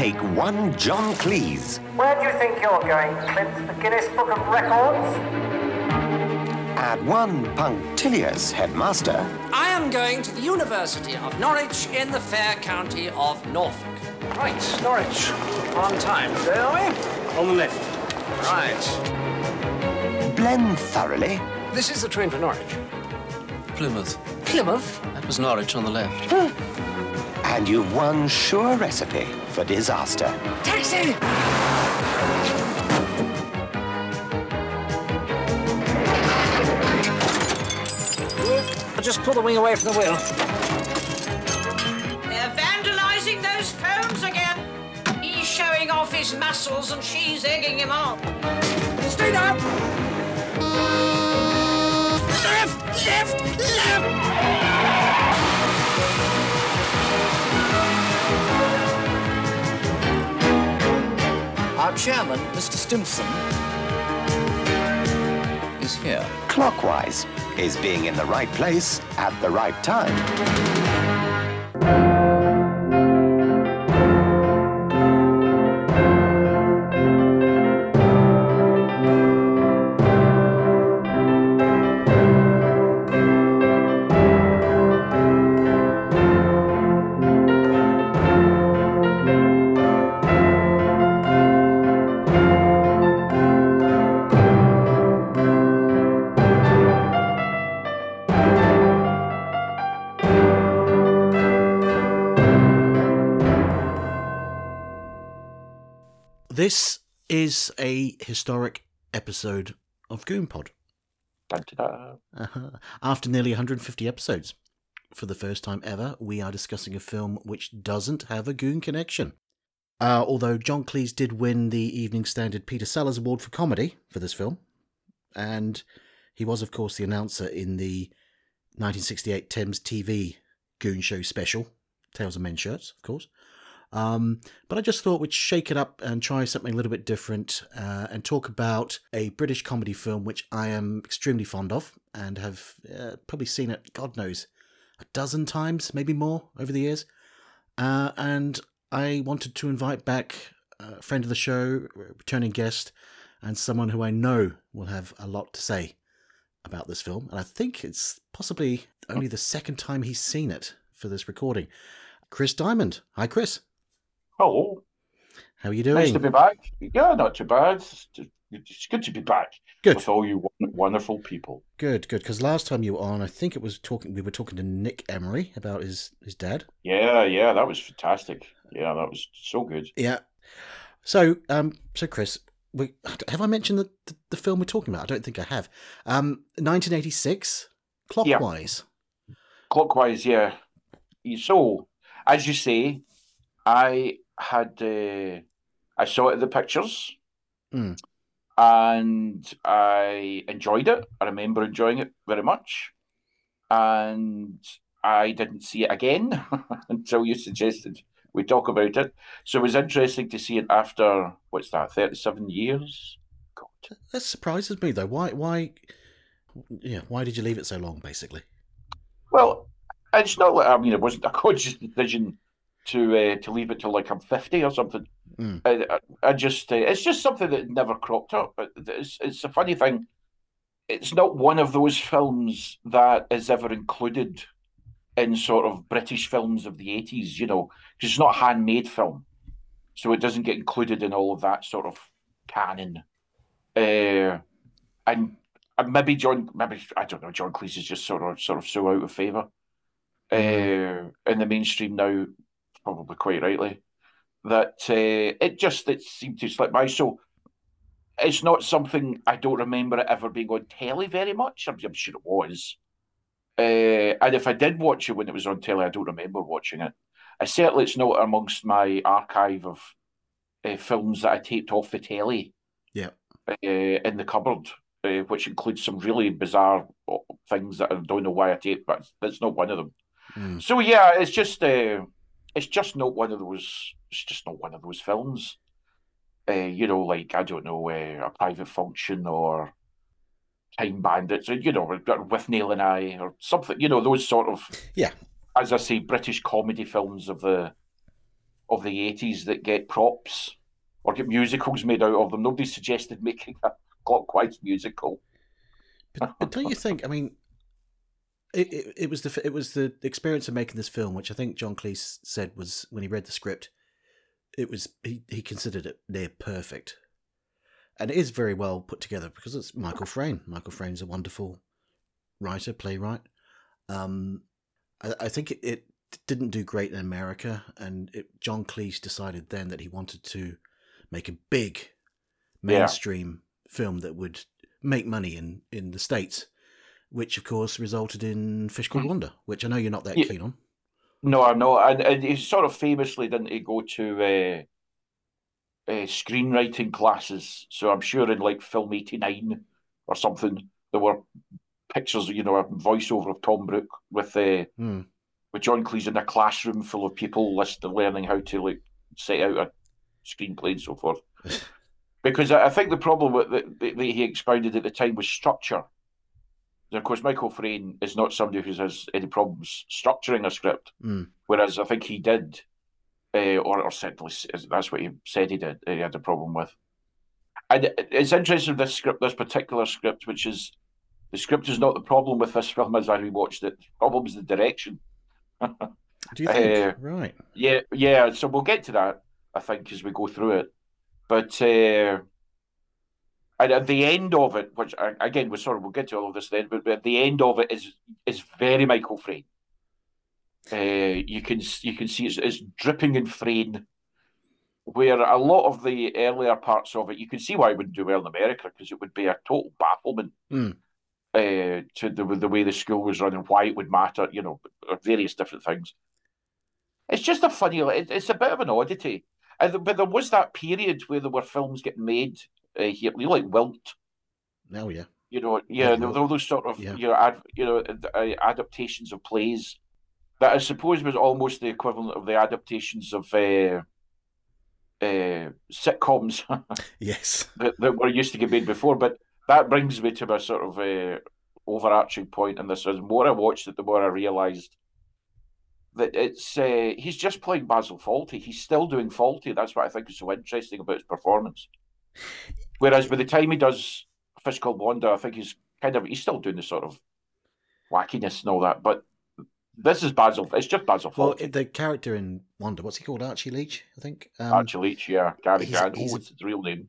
take one John Cleese Where do you think you're going, Clint? The Guinness Book of Records? Add one punctilious headmaster I am going to the University of Norwich in the fair county of Norfolk. Right, Norwich. On time, today, are we? On the left. Right. blend thoroughly This is the train for Norwich. Plymouth. Plymouth? That was Norwich on the left. And you've one sure recipe for disaster. Taxi! I'll just pull the wing away from the wheel. They're vandalizing those phones again. He's showing off his muscles and she's egging him on. Stay down! Left! Left! Left! Our chairman, Mr. Stimpson, is here. Clockwise is being in the right place at the right time. Is a historic episode of Goonpod. Uh-huh. After nearly 150 episodes, for the first time ever, we are discussing a film which doesn't have a Goon connection. Uh, although John Cleese did win the Evening Standard Peter Sellers Award for comedy for this film, and he was, of course, the announcer in the 1968 Thames TV Goon Show special, Tales of Men Shirts, of course. Um, but I just thought we'd shake it up and try something a little bit different uh, and talk about a British comedy film which I am extremely fond of and have uh, probably seen it, God knows, a dozen times, maybe more over the years. Uh, and I wanted to invite back a friend of the show, returning guest, and someone who I know will have a lot to say about this film. And I think it's possibly only the second time he's seen it for this recording. Chris Diamond. Hi, Chris. Hello. How are you doing? Nice to be back. Yeah, not too bad. It's just- it's good to be back Good. with all you wonderful people. Good, good. Because last time you were on, I think it was talking. We were talking to Nick Emery about his his dad. Yeah, yeah, that was fantastic. Yeah, that was so good. Yeah. So, um, so Chris, we, have I mentioned the, the the film we're talking about? I don't think I have. Um, 1986, clockwise. Clockwise, yeah. So, as you say, I had uh, I saw it at the pictures, Mm. and I enjoyed it. I remember enjoying it very much, and I didn't see it again until you suggested we talk about it. So it was interesting to see it after what's that, thirty-seven years. God. That surprises me though. Why? Why? Yeah. Why did you leave it so long? Basically. Well, it's not like I mean it wasn't a conscious decision to uh, to leave it till like I'm fifty or something. Mm. I, I, I just uh, it's just something that never cropped up. It's it's a funny thing. It's not one of those films that is ever included in sort of British films of the eighties. You know, because it's not a handmade film, so it doesn't get included in all of that sort of canon. Uh, and and maybe John, maybe I don't know. John Cleese is just sort of sort of so out of favor uh, in the mainstream now, probably quite rightly. That uh, it just it seemed to slip by. So it's not something I don't remember it ever being on telly very much. I'm, I'm sure it was. Uh, and if I did watch it when it was on telly, I don't remember watching it. I certainly it's not amongst my archive of uh, films that I taped off the telly Yeah. uh, in the cupboard, uh, which includes some really bizarre uh, things that I don't know why I taped, but that's not one of them. Mm. So yeah, it's just uh, it's just not one of those. It's just not one of those films. Uh, you know, like I don't know, uh, a private function or Time Bandits, or you know, Withnail and I, or something. You know, those sort of Yeah. as I say, British comedy films of the of the eighties that get props or get musicals made out of them. Nobody suggested making a clockwise musical. But, but don't you think? I mean, it, it, it was the it was the experience of making this film, which I think John Cleese said was when he read the script, it was he, he considered it near perfect, and it is very well put together because it's Michael Frayn. Michael Frayn's a wonderful writer, playwright. Um, I, I think it, it didn't do great in America, and it, John Cleese decided then that he wanted to make a big mainstream film that would make money in in the states, which of course resulted in Fish Called Wanda, which I know you're not that Yeah. keen on. No, I know, and, and he sort of famously didn't he go to uh, uh, screenwriting classes. So I'm sure in like film '89 or something, there were pictures, you know, a voiceover of Tom Brook with uh, Hmm. with John Cleese in a classroom full of people listening, learning how to like set out a screenplay and so forth. because I I think the problem that that he expounded at the time was structure. Of course, Michael Frayn is not somebody who has any problems structuring a script, Hmm. whereas I think he did, uh, or, or certainly that's what he said he did. He had a problem with. And it's interesting this script, this particular script, which is the script is not the problem with this film as I rewatched it. The problem is the direction. Do you think? Uh, right. Yeah, yeah. So we'll get to that, I think, as we go through it. But uh, and at the end of it, which again, we sort of we'll get to all of this then, but, at the end of it is is very Michael Frayn. Uh, you can you can see it's, it's dripping in Frayn, where a lot of the earlier parts of it, you can see why it wouldn't do well in America because it would be a total bafflement Hmm. uh, to the the way the school was run and why it would matter, you know, various different things. It's just a funny, it's a bit of an oddity. But there was that period where there were films getting made uh, here, you know, like Wilt, Oh yeah. you know, yeah, Yeah, there were all those sort of, yeah. you know, ad, you know, uh, adaptations of plays that I suppose was almost the equivalent of the adaptations of uh, uh, sitcoms Yes. that, that were used to get made before. But that brings me to my sort of uh, overarching point in this. The more I watched it, the more I realised that it's uh, he's just playing Basil Fawlty. He's still doing Fawlty. That's what I think is so interesting about his performance. Whereas by the time he does Fish Called Wanda, I think he's kind of he's still doing the sort of wackiness and all that. But this is Basil. It's just Basil Well, Fawlty. the character in Wanda, what's he called? Archie Leach, I think. Um, Archie Leach, yeah, Cary Grant. Oh, what's his real name?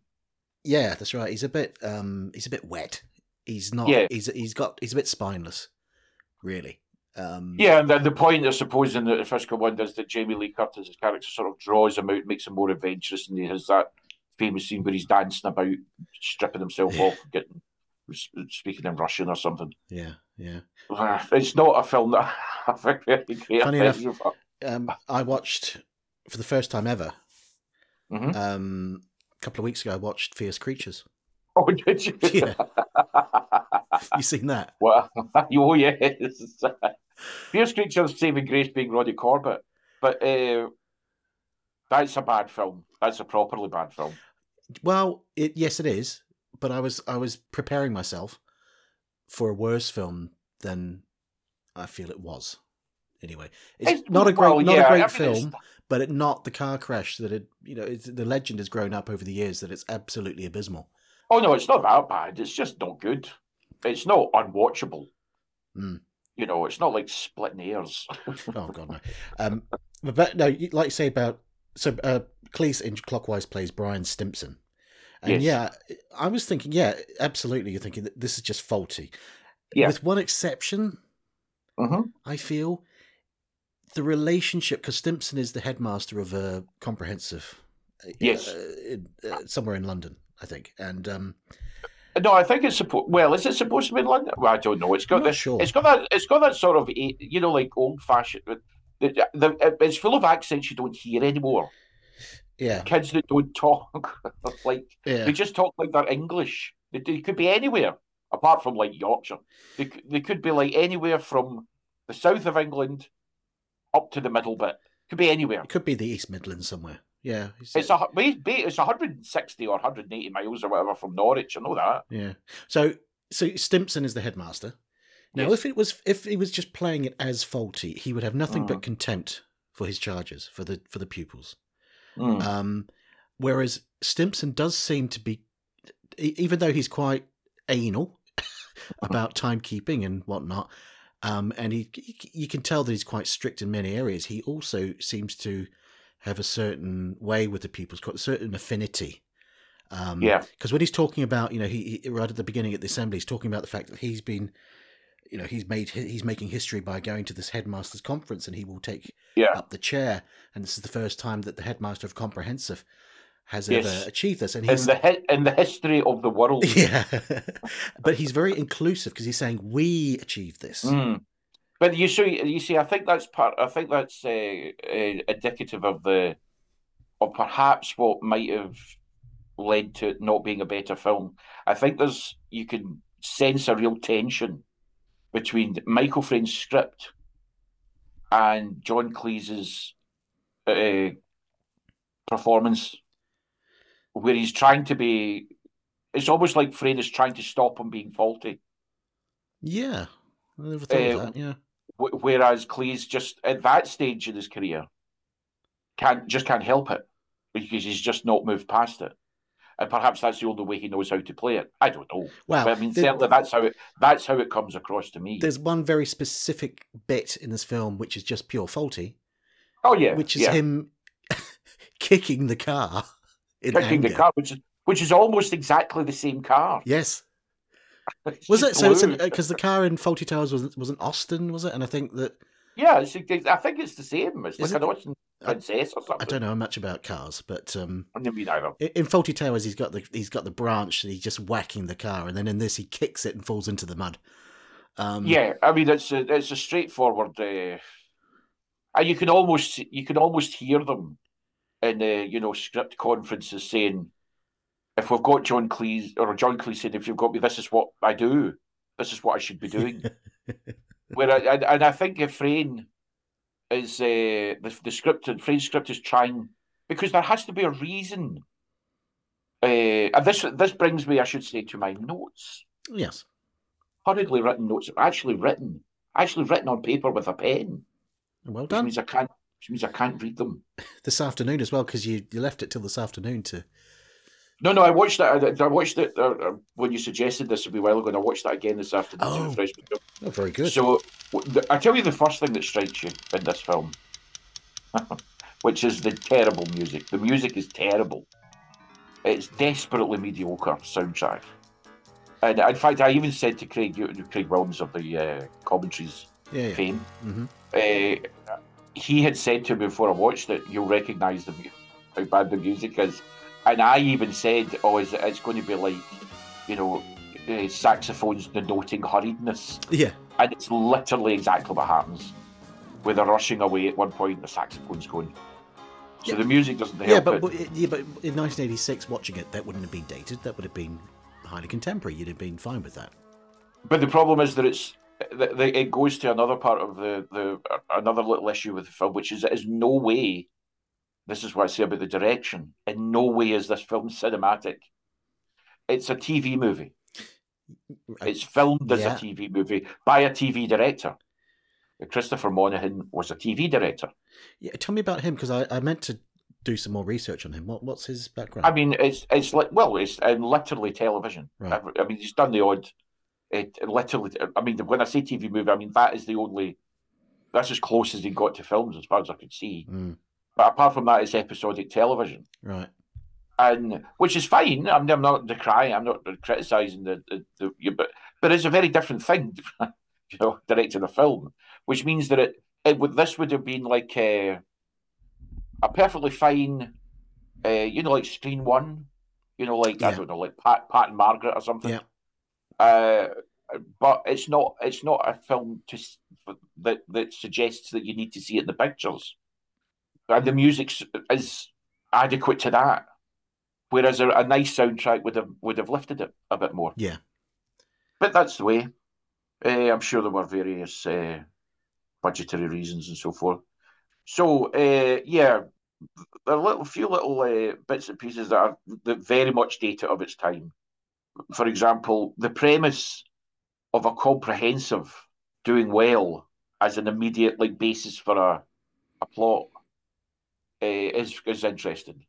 Yeah, that's right. He's a bit um he's a bit wet. He's not Yeah. he's he's got he's a bit spineless, really. Um Yeah, and then the point, I suppose, in the Called Wanda is that Jamie Lee Curtis's character sort of draws him out, makes him more adventurous, and he has that famous scene where he's dancing about, stripping himself off, getting speaking in Russian or something. Yeah, yeah. It's not a film that I think very great. Funny enough-. Um I watched for the first time ever, Mhm. um a couple of weeks ago I watched Fierce Creatures. Oh, did you? Yeah. You seen that? well, oh yes. Fierce Creatures, Saving Grace being Roddy Corbett, but uh, that's a bad film. That's a properly bad film. Well, it yes it is, but I was I was preparing myself for a worse film than I feel it was. Anyway, it's, It's- not a great well, not yeah, a great film, but it not the car crash that it you know it's, the legend has grown up over the years that it's absolutely abysmal. Oh no, it's not that bad. It's just not good. It's not unwatchable. Hmm. You know, it's not like splitting hairs. Oh god no. Um, but, but no, like you say about so uh, Cleese in Clockwise plays Brian Stimpson, and Yes. yeah, I was thinking, yeah, absolutely. You're thinking that this is just Fawlty, Yeah. with one exception. Mhm. I feel the relationship because Stimpson is the headmaster of a comprehensive, uh, Yes. uh, in, uh, somewhere in London, I think, and um, No, I think it's supposed. Well, is it supposed to be in London? Well, I don't know. It's got this. sure. It's got that. It's got that sort of, eh, you know, like old fashioned. The, the, it's full of accents you don't hear anymore. Yeah, Kids that don't talk like yeah, they just talk like they're English. They, they could be anywhere apart from like Yorkshire. They they could be like anywhere from the south of England up to the middle bit. Could be anywhere. it could be the East Midlands somewhere. Yeah, It's a ba- ba- it's 160 or 180 miles or whatever from Norwich. I know that. Yeah. So so Stimpson is the headmaster. Now, Yes. if it was if he was just playing it as Fawlty, he would have nothing Mm. but contempt for his charges for the for the pupils. Mm. Um, whereas Stimpson does seem to be, even though he's quite anal about timekeeping and whatnot, um, and he, you can tell that he's quite strict in many areas. He also seems to have a certain way with the people, a certain affinity. Um, Yeah. Because when he's talking about, you know, he, he right at the beginning at the assembly, he's talking about the fact that he's been, you know, he's made he's making history by going to this headmasters conference, and he will take Yeah. up the chair. And this is the first time that the headmaster of comprehensive has Yes. ever achieved this. And In the in the history of the world. yeah, but he's very inclusive because he's saying we achieved this. Mm. But you see, you see, I think that's part. I think that's uh, uh, indicative of the, of perhaps what might have led to it not being a better film. I think there's you can sense a real tension between Michael Frayn's script and John Cleese's uh, performance, where he's trying to be. It's almost like Frayn is trying to stop him being Fawlty. Yeah, I never thought of Uh, that. Yeah, Wh- Whereas Cleese just at that stage in his career can't just can't help it because he's just not moved past it, and perhaps that's the only way he knows how to play it. I don't know. Well, but I mean there- certainly that's how it that's how it comes across to me. there's one very specific bit in this film which is just pure Fawlty, oh yeah, which is yeah. him kicking the car in kicking the car, which is which is almost exactly the same car. Yes, was it? So it's because uh, the car in Fawlty Towers was was an Austin, was it? And I think that yeah, it's, I think it's the same. It's Is like it? princess or something. I don't know much about cars, but um, I mean, either. in in Fawlty Towers he's got the he's got the branch and he's just whacking the car, and then in this he kicks it and falls into the mud. Um, Yeah, I mean it's a it's a straightforward. Uh, and you can almost you can almost hear them in uh, you know script conferences saying, if we've got John Cleese or John Cleese saying, if you've got me, this is what I do. This is what I should be doing. Where I, and, and I think if Frayn is uh, the the script and Frayn's script is trying because there has to be a reason. Uh, and this this brings me, I should say, to my notes yes. hurriedly written notes, actually written, actually written on paper with a pen, Well which done. means I can't, which means I can't read them. This afternoon as well because you, you left it till this afternoon to. No, no, I watched that. I, I watched it uh, uh, when you suggested this a wee while ago, and I watched that again this afternoon Oh. Oh, very good. So, the- I tell you the first thing that strikes you in this film, which is the terrible music. The music is terrible. It's desperately mediocre soundtrack. And in fact, I even said to Craig, Craig Williams of the uh, commentaries yeah, yeah. fame, Mhm. uh, he had said to me before I watched it, "You'll recognise the how bad the music is," and I even said, "Oh, is it, it's going to be like, you know, uh, saxophones denoting hurriedness," Yeah. and it's literally exactly what happens. Where they're rushing away at one point, the saxophone's going. So Yeah. the music doesn't help Yeah, but, but yeah, but in 1986, watching it, that wouldn't have been dated. That would have been highly contemporary. You'd have been fine with that. But the problem is that it's that that it goes to another part of the the another little issue with the film, which is it is no way. This is what I say about the direction. In no way is this film cinematic. It's a TV movie. It's filmed as Yeah. a TV movie by a TV director. Christopher Morahan was a TV director. Yeah, tell me about him because I, I meant to do some more research on him. What what's his background? I mean, it's it's like well, it's in literally television. Right. I, I mean, he's done the odd. It literally. I mean, when I say TV movie, I mean that is the only. That's as close as he got to films, as far as I could see. Mm, But apart from that, it's episodic television, right. and which is fine. I'm, I'm not decrying. I'm not criticizing the the, the you- but but it's a very different thing, you know, directing a film, which means that it it would this would have been like a, a perfectly fine, uh, you know, like Screen One, you know, like I don't know, like Pat Pat and Margaret or something. Yeah. Uh, but it's not it's not a film to that that suggests that you need to see it in the pictures, and the music is adequate to that. Whereas a, a nice soundtrack would have would have lifted it a bit more. Yeah. But that's the way. Uh, I'm sure there were various uh, budgetary reasons and so forth. So uh, yeah, a little few little uh, bits and pieces that are that very much data of its time. For example, the premise of a comprehensive doing well as an immediate like basis for a a plot uh, is is interesting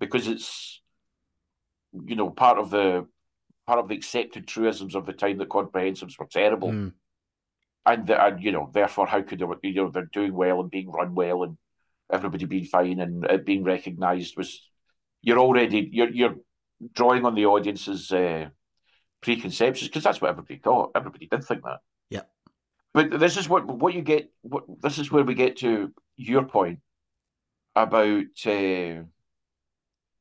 because it's you know part of the part of the accepted truisms of the time that comprehensives were terrible, Mm. and the, and you know therefore how could they you know they're doing well and being run well and everybody being fine and it being recognised was you're already you're you're drawing on the audience's uh, preconceptions because that's what everybody thought. Everybody did think that. Yeah. But this is what what you get. What this is where we get to your point about uh,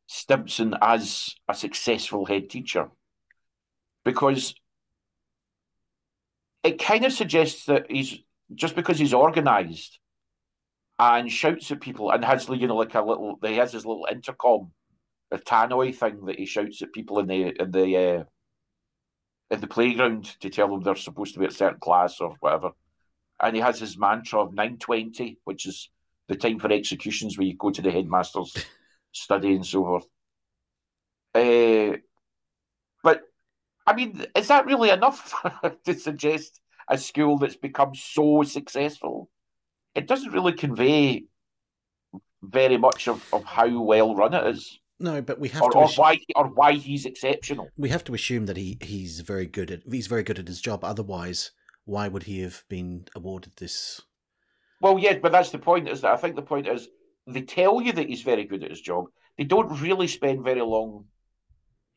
Stimpson as a successful head teacher, because it kind of suggests that he's just because he's organised and shouts at people and has you know like a little he has his little intercom, a tannoy thing that he shouts at people in the in the uh, in the playground to tell them they're supposed to be at a certain class or whatever. And he has his mantra of 920, which is the time for executions where you go to the headmaster's study and so forth. Uh, but, I mean, is that really enough to suggest a school that's become so successful? It doesn't really convey very much of, of how well run it is. No, but we have Or, to or assu- why or why he's exceptional. we have to assume that he he's very good at he's very good at his job. Otherwise, why would he have been awarded this? Well, yes, but that's the point. Is that I think the point is they tell you that he's very good at his job. They don't really spend very long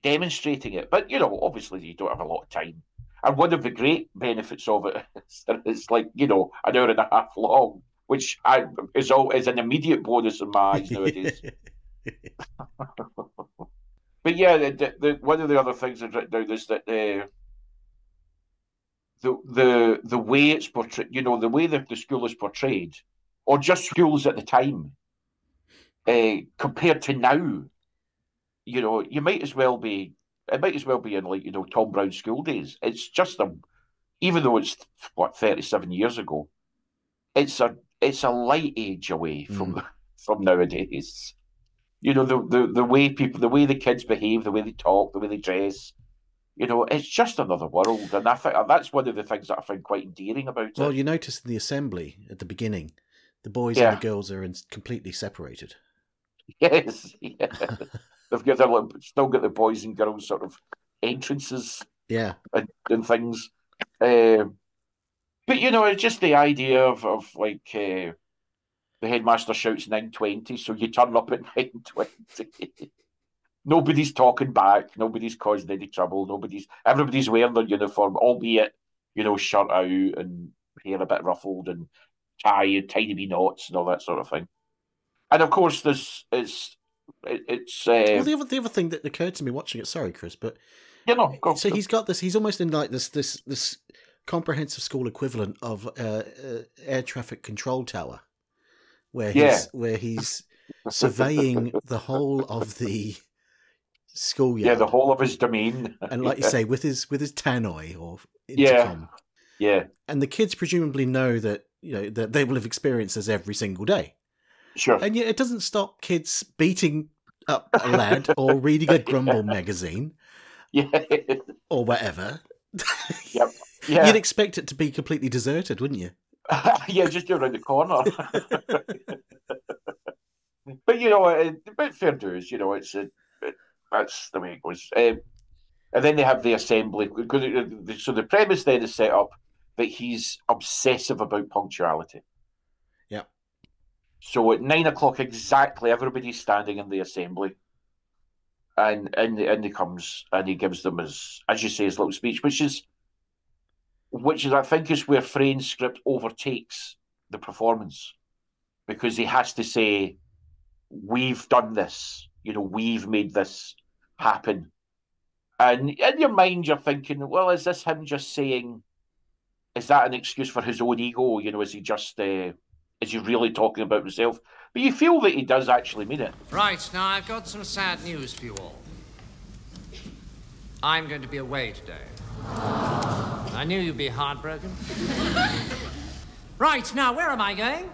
demonstrating it. But you know, obviously, you don't have a lot of time. And one of the great benefits of it is that it's like you know an hour and a half long, which I, is all is an immediate bonus in my eyes nowadays. But yeah, the, the, one of the other things I've written down is that uh, the the the way it's portrayed, you know, the way that the school is portrayed, or just schools at the time, uh, compared to now, you know, you might as well be, it might as well be in like you know Tom Brown school days. It's just a, even though it's what thirty seven years ago, it's a it's a light age away from from nowadays you know the, the the way people the way the kids behave the way they talk the way they dress you know it's just another world and i think that's one of the things that i find quite endearing about Well, it Well, you notice in the assembly at the beginning, the boys Yeah. and the girls are in, completely separated. yes yeah. they've got their little- still got the boys and girls sort of entrances Yeah, and, and things um, but you know it's just the idea of of like uh, the headmaster shouts 920 so you turn up at 920 nobody's talking back nobody's causing any trouble nobody's everybody's wearing their uniform albeit you know shirt out and hair a bit ruffled and tie and tiny wee knots and all that sort of thing and of course there's it's it, it's uh, Well, the other the other thing that occurred to me watching it, sorry, Chris, but you know go, so he's got this. He's almost in like this this this comprehensive school equivalent of uh, uh, air traffic control tower, where Yeah. he's where he's surveying the whole of the schoolyard. yeah the whole of his domain and like you say, with his with his tannoy or Yeah. intercom, yeah and the kids presumably know that you know that they will have experienced this every single day. sure And yet it doesn't stop kids beating up a lad or reading a Grumble magazine yeah or whatever. Yep. Yeah. You'd expect it to be completely deserted, wouldn't you? yeah, just around the corner. but you know, but fair dues, you know, it's a, that's the way it goes. Um, and then they have the assembly because it- so the premise then is set up that he's obsessive about punctuality. Yeah. So at nine o'clock exactly, everybody's standing in the assembly, and and the and he comes and he gives them his, as you say, his little speech, which is, which is I think is where Frayn's script overtakes the performance, because he has to say, "We've done this, you know, we've made this happen," and in your mind you're thinking, "Well, is this him just saying?" Is that an excuse for his own ego? You know, is he just uh, is he really talking about himself? But you feel that he does actually mean it. Right, now I've got some sad news for you all. I'm going to be away today. I knew you'd be heartbroken. right, now where am I going?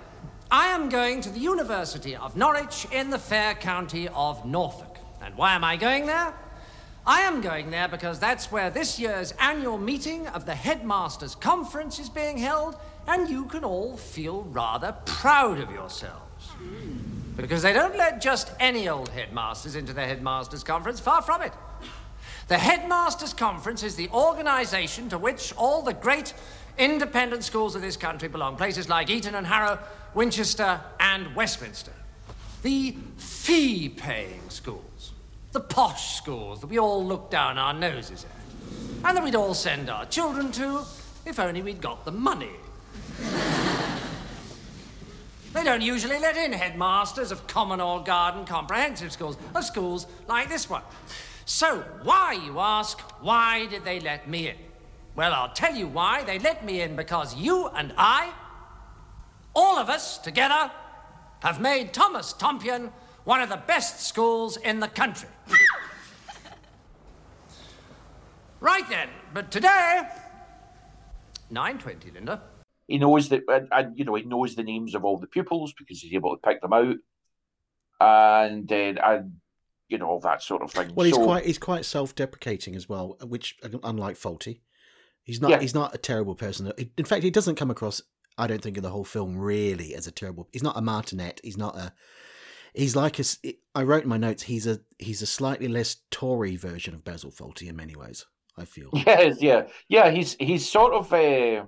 I am going to the University of Norwich in the fair county of Norfolk. And why am I going there? I am going there because that's where this year's annual meeting of the Headmasters' Conference is being held, and you can all feel rather proud of yourselves. Because they don't let just any old headmasters into the headmasters' conference, far from it. The headmasters' conference is the organization to which all the great independent schools of this country belong. Places like Eton and Harrow, Winchester, and Westminster. The fee paying schools. The posh schools that we all look down our noses at. And that we'd all send our children to if only we'd got the money. They don't usually let in headmasters of common or garden comprehensive schools, of schools like this one. So, why, you ask, why did they let me in? Well, I'll tell you why. They let me in because you and I, all of us together, have made Thomas Tompion one of the best schools in the country. right then, but today, 9.20, Linda. He knows that, and, and, you know, he knows the names of all the pupils because he's able to pick them out, and then and you know all that sort of thing. Well, he's So- quite he's quite self-deprecating as well, which uh, unlike Fawlty, he's not Yeah. he's not a terrible person. In fact, he doesn't come across. I don't think in the whole film really as a terrible. He's not a martinet. He's not a. He's like a. I wrote in my notes. He's a he's a slightly less Tory version of Basil Fawlty in many ways. I feel. Yes, yeah, yeah. He's he's sort of uh,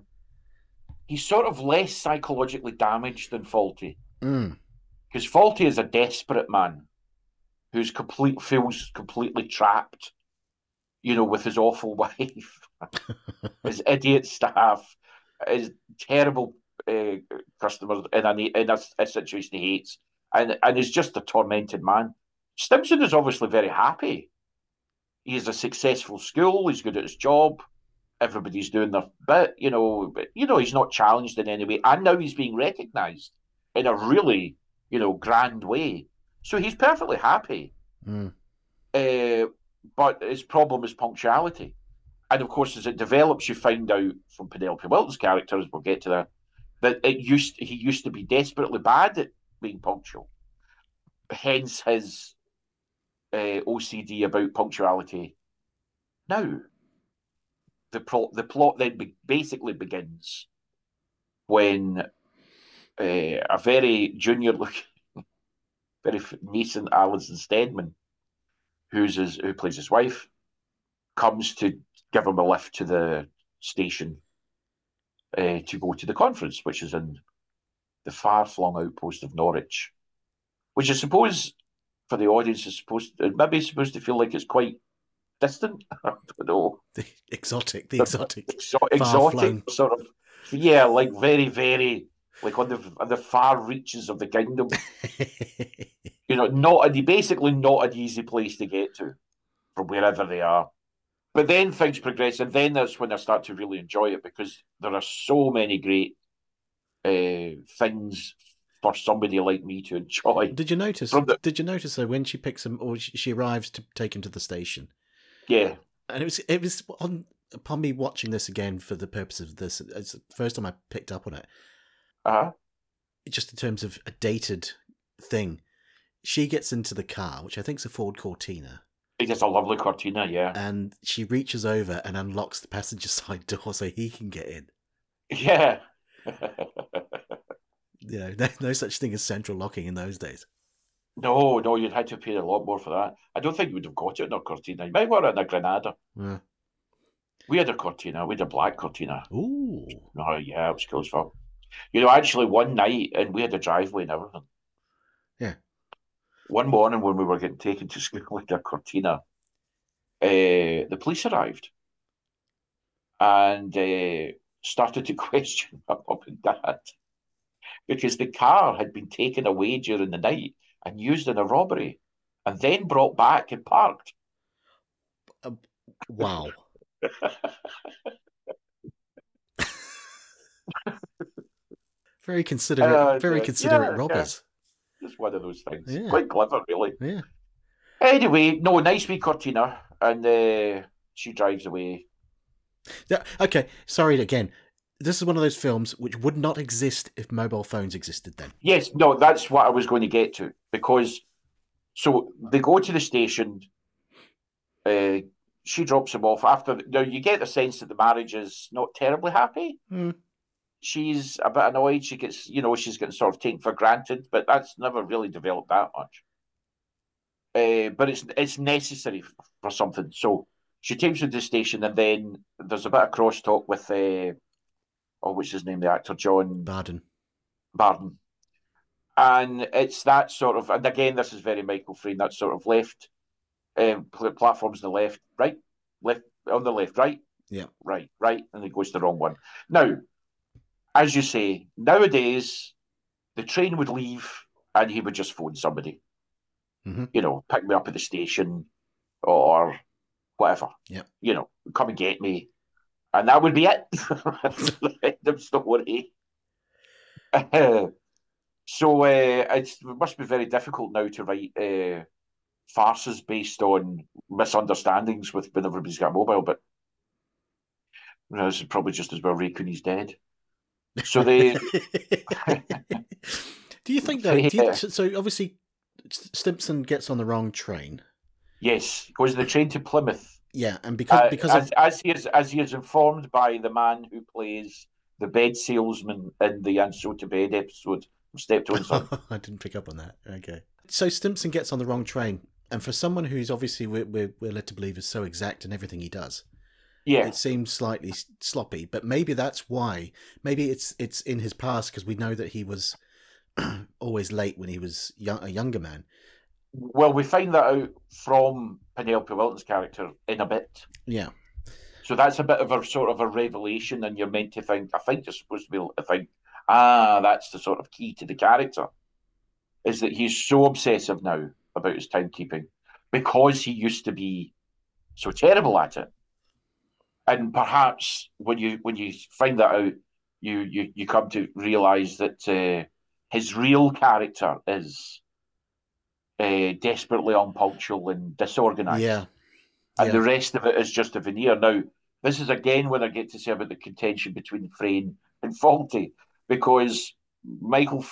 he's sort of less psychologically damaged than Fawlty Mm. because Fawlty is a desperate man who's complete feels completely trapped, you know, with his awful wife, his idiot staff, his terrible uh, customers in a in a, a situation he hates, and and is just a tormented man. Stimpson is obviously very happy. He has a successful school. He's good at his job. Everybody's doing their bit, you know. But you know, he's not challenged in any way, and now he's being recognised in a really, you know, grand way. So he's perfectly happy. Mm. Uh, but his problem is punctuality. And of course, as it develops, you find out from Penelope Wilton's character, as we'll get to that, that it used he used to be desperately bad at being punctual. Hence his uh, OCD about punctuality. Now, the pro- the plot then be- basically begins when uh, a very junior looking, very nascent Alison Steadman, who's his, who plays his wife, comes to give him a lift to the station uh, to go to the conference, which is in the far flung outpost of Norwich, which I suppose for the audience is supposed to, maybe supposed to feel like it's quite distant. I don't know. The exotic, the exotic, Exo- exotic sort of yeah, like very, very like on the on the far reaches of the kingdom. you know, not a basically not an easy place to get to from wherever they are. But then things progress, and then that's when I start to really enjoy it because there are so many great uh, things for somebody like me to enjoy. Did you notice? The- Did you notice though when she picks him or she, she arrives to take him to the station? Yeah, and it was it was on upon me watching this again for the purpose of this. It's the first time I picked up on it. uh-huh. Just in terms of a dated thing, she gets into the car, which I think is a Ford Cortina, it's just a lovely Cortina. Yeah, and she reaches over and unlocks the passenger side door so he can get in. yeah. You know, no, no such thing as central locking in those days. no, no, you'd had to pay a lot more for that. I don't think you would have got it in a Cortina. You might have got it in a Granada. Yeah. We had a Cortina. We had a black Cortina. Ooh, Oh yeah, it was cool as fuck. You know, actually, one night, and we had a driveway and everything. Yeah. One morning when we were getting taken to school with a Cortina, uh, the police arrived and uh, started to question my mum and dad because the car had been taken away during the night and used in a robbery, and then brought back and parked. wow. very considerate, Uh, very considerate yeah, yeah. robbers. Just one of those things. Yeah. Quite clever, really. Yeah. Anyway, no, nice wee Cortina, and uh, she drives away. Yeah, Okay, sorry again. This is one of those films which would not exist if mobile phones existed then. Yes, no, that's what I was going to get to because so they go to the station. Uh, she drops him off after. Now you get the sense that the marriage is not terribly happy. Hmm. she's a bit annoyed. She gets, you know, she's getting sort of taken for granted, but that's never really developed that much. Uh, but it's it's necessary for something. So she takes her to the station, and then there's a bit of crosstalk with, uh, oh, what's his name, the actor John Barden. Barden, and it's that sort of, and again, this is very Michael Frayn, that sort of left um, platforms the left, right, left on the left, right, Yeah. right, right, and it goes to the wrong one. Now, as you say, nowadays the train would leave and he would just phone somebody. Mhm. You know, pick me up at the station or whatever. Yeah. You know, come and get me. And that would be it. End of story. so uh, it's, it must be very difficult now to write uh, farces based on misunderstandings with when everybody's got mobile, but you know, this is probably just as well Ray Cooney's dead. So they do you think that? You, so obviously, Stimpson gets on the wrong train. Yes, goes the train to Plymouth. Yeah, and because Uh, because as, of as he is as he is informed by the man who plays the bed salesman in the And So to Bed episode of and Son. I didn't pick up on that. Okay. So Stimpson gets on the wrong train, and for someone who's obviously we're, we're, we're led to believe is so exact in everything he does, Yeah, it seems slightly sloppy. But maybe that's why. Maybe it's it's in his past because we know that he was always late when he was young, a younger man. Well, we find that out from Penelope Wilton's character in a bit. Yeah. So that's a bit of a sort of a revelation, and you're meant to think. I think you're supposed to be able to think, ah, that's the sort of key to the character, is that he's so obsessive now about his timekeeping because he used to be so terrible at it. And perhaps when you when you find that out, you you, you come to realise that uh, his real character is uh, desperately unpunctual and disorganised Yeah. and Yeah. the rest of it is just a veneer. Now, this is again when I get to say about the contention between Frayn and Fawlty, because Michael,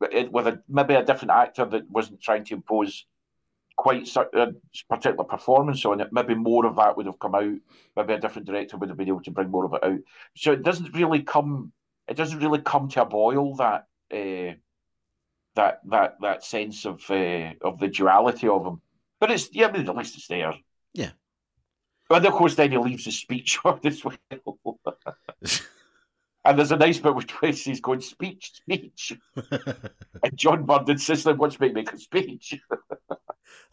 with a, maybe a different actor that wasn't trying to impose quite a particular performance on it, maybe more of that would have come out. Maybe a different director would have been able to bring more of it out. So it doesn't really come. It doesn't really come to a boil that. Uh, that that that sense of uh, of the duality of him, but it's yeah, I mean, at least it's there. Yeah. And of course, then he leaves his speech on as well. and there's a nice bit which he's going speech, speech, and John Bird insists on wants me to make a speech.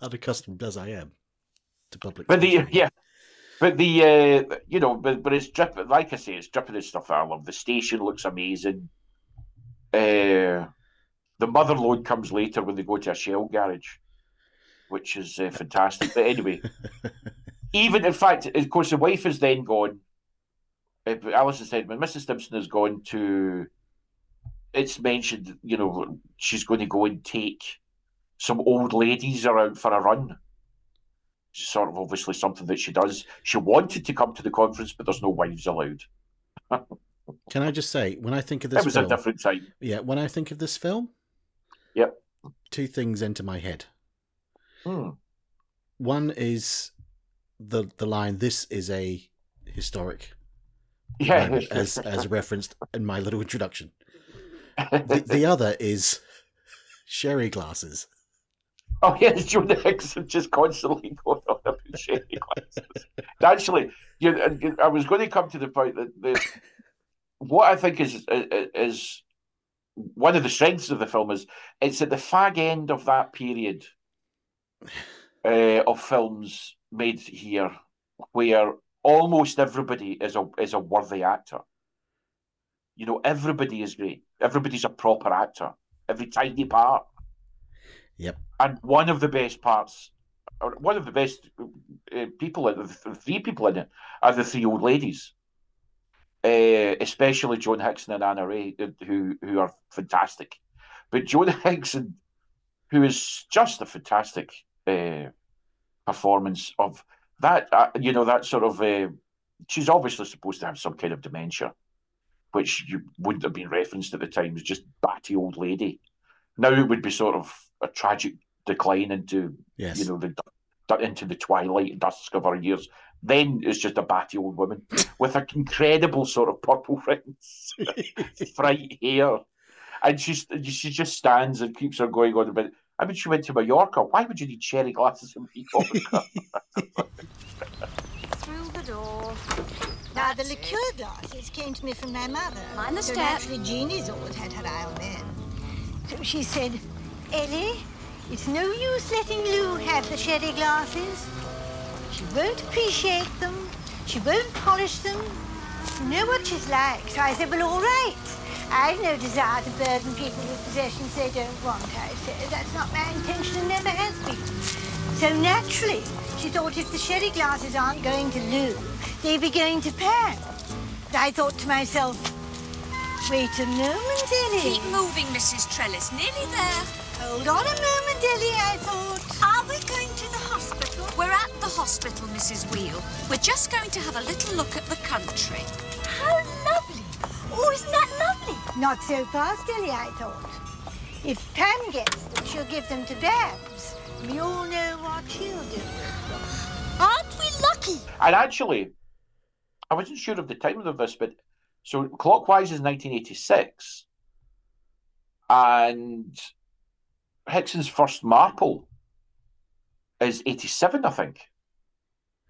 Unaccustomed as I am to public. But the yeah, but the uh, you know, but but it's dripping. Like I say, it's dripping in stuff I love. The station looks amazing. Uh, the mother load comes later when they go to a shell garage, which is uh, fantastic. But anyway, even in fact, of course, the wife is then gone. Uh, Alison Steadman Mrs. Stimpson has gone to, it's mentioned, you know, she's going to go and take some old ladies around for a run sort of obviously something that she does. She wanted to come to the conference, but there's no wives allowed. Can I just say, when I think of this, It was film, a different time. yeah, when I think of this film, Yep. two things enter my head. Hmm. One is the the line, "This is a historic," Yeah. as as referenced in my little introduction. The, the other is sherry glasses. oh yes, Joan Hickson just constantly going on about sherry glasses. Actually, you, I was going to come to the point that the what I think is is one of the strengths of the film is it's at the fag end of that period uh, of films made here where almost everybody is a is a worthy actor. You know, everybody is great. Everybody's a proper actor. Every tiny part. Yep. And one of the best parts, or one of the best uh, people, the three people in it, are the three old ladies. Uh, especially Joan Hickson and Ann Way, who who are fantastic. But Joan Hickson, who is just a fantastic uh, performance of that, uh, you know, that sort of. Uh, she's obviously supposed to have some kind of dementia, which you wouldn't have been referenced at the time. It's just batty old lady. Now it would be sort of a tragic decline into Yes. you know the into the twilight dusk of her years. Then it's just a batty old woman with an incredible sort of purple rings, bright hair, and she's she just stands and keeps her going on a bit. I mean, she went to Mallorca. Why would you need cherry glasses in Mallorca? Through the door. Now, the liqueur glasses came to me from my mother. Mind the so step. naturally, Jeannie's always had her eye on them. So she said, Ellie, it's no use letting Lou have the sherry glasses. She won't appreciate them. She won't polish them. You know what she's like. So I said, well, all right. I've no desire to burden people with possessions they don't want, I said. That's not my intention and never has been. So naturally, she thought if the sherry glasses aren't going to Lou, they'd be going to Pam. But I thought to myself, wait a moment, Ellie. Keep moving, Mrs. Trellis. Nearly there. Hold on a moment, Ellie, I thought. Are we going to the hospital? We're at the hospital, Mrs. Wheel. We're just going to have a little look at the country. How lovely. Oh, isn't that lovely? Not so fast, Dilly, I thought. If Pam gets them, she'll give them to Babs. We all know what she'll do. Aren't we lucky? and actually, I wasn't sure of the timing of this, but so clockwise is 1986, and Hickson's first Marple is 87, I think,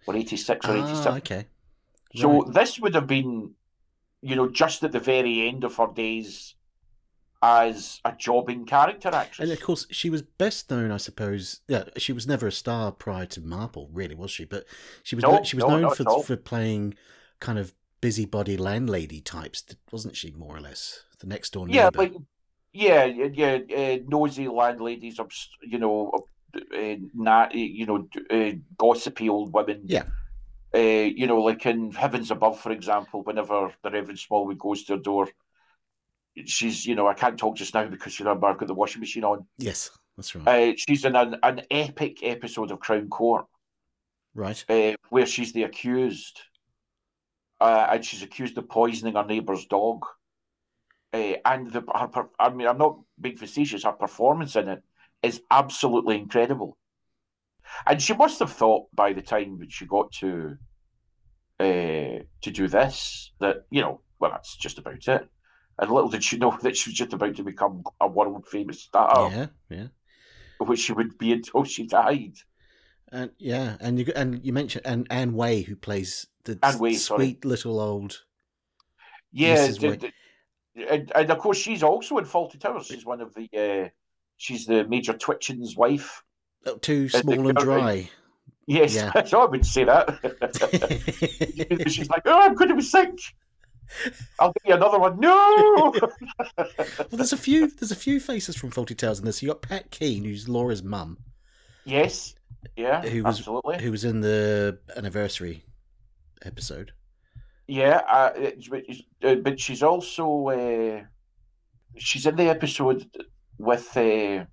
or 86 or 87. Ah, okay. So Right. this would have been, you know, just at the very end of her days as a jobbing character actress. And of course, she was best known, I suppose. Yeah, she was never a star prior to Marple, really, was she? But she was No, she was no, known for for playing kind of busybody landlady types, wasn't she? More or less, the next door neighbor. yeah, like yeah, yeah, uh, nosy landladies, you know, uh, na- you know, uh, gossipy old women. Yeah. Uh, you know, like in Heavens Above, for example, whenever the Reverend Smallwood goes to her door, she's, you know, I can't talk just now because you know I've got the washing machine on. yes, that's right. Uh, she's in an, an epic episode of Crown Court right. uh, where she's the accused, uh, and she's accused of poisoning her neighbour's dog. Uh, and the, her, I mean, I'm not being facetious. Her performance in it is absolutely incredible, and she must have thought by the time that she got to uh, to do this that you know, well, that's just about it. And little did she know that she was just about to become a world famous star, yeah, yeah. which she would be until she died. And yeah, and you and you mentioned and Ann Way who plays the Way, sorry. sweet little old Yeah, Mrs. d- White. d- and, and of course she's also in Fawlty Towers. She's one of the uh, she's the Major Twitchen's wife. too small and dry. Yes, Yeah. I would say that. she's like, oh, I'm going to be sick. I'll give you another one. No. Well, there's a few. There's a few faces from Fawlty Towers in this. You got Pat Keen, who's Laura's mum, yes, yeah, who was absolutely. who was in the anniversary episode. Yeah, uh, but, uh, but she's also uh, she's in the episode with uh,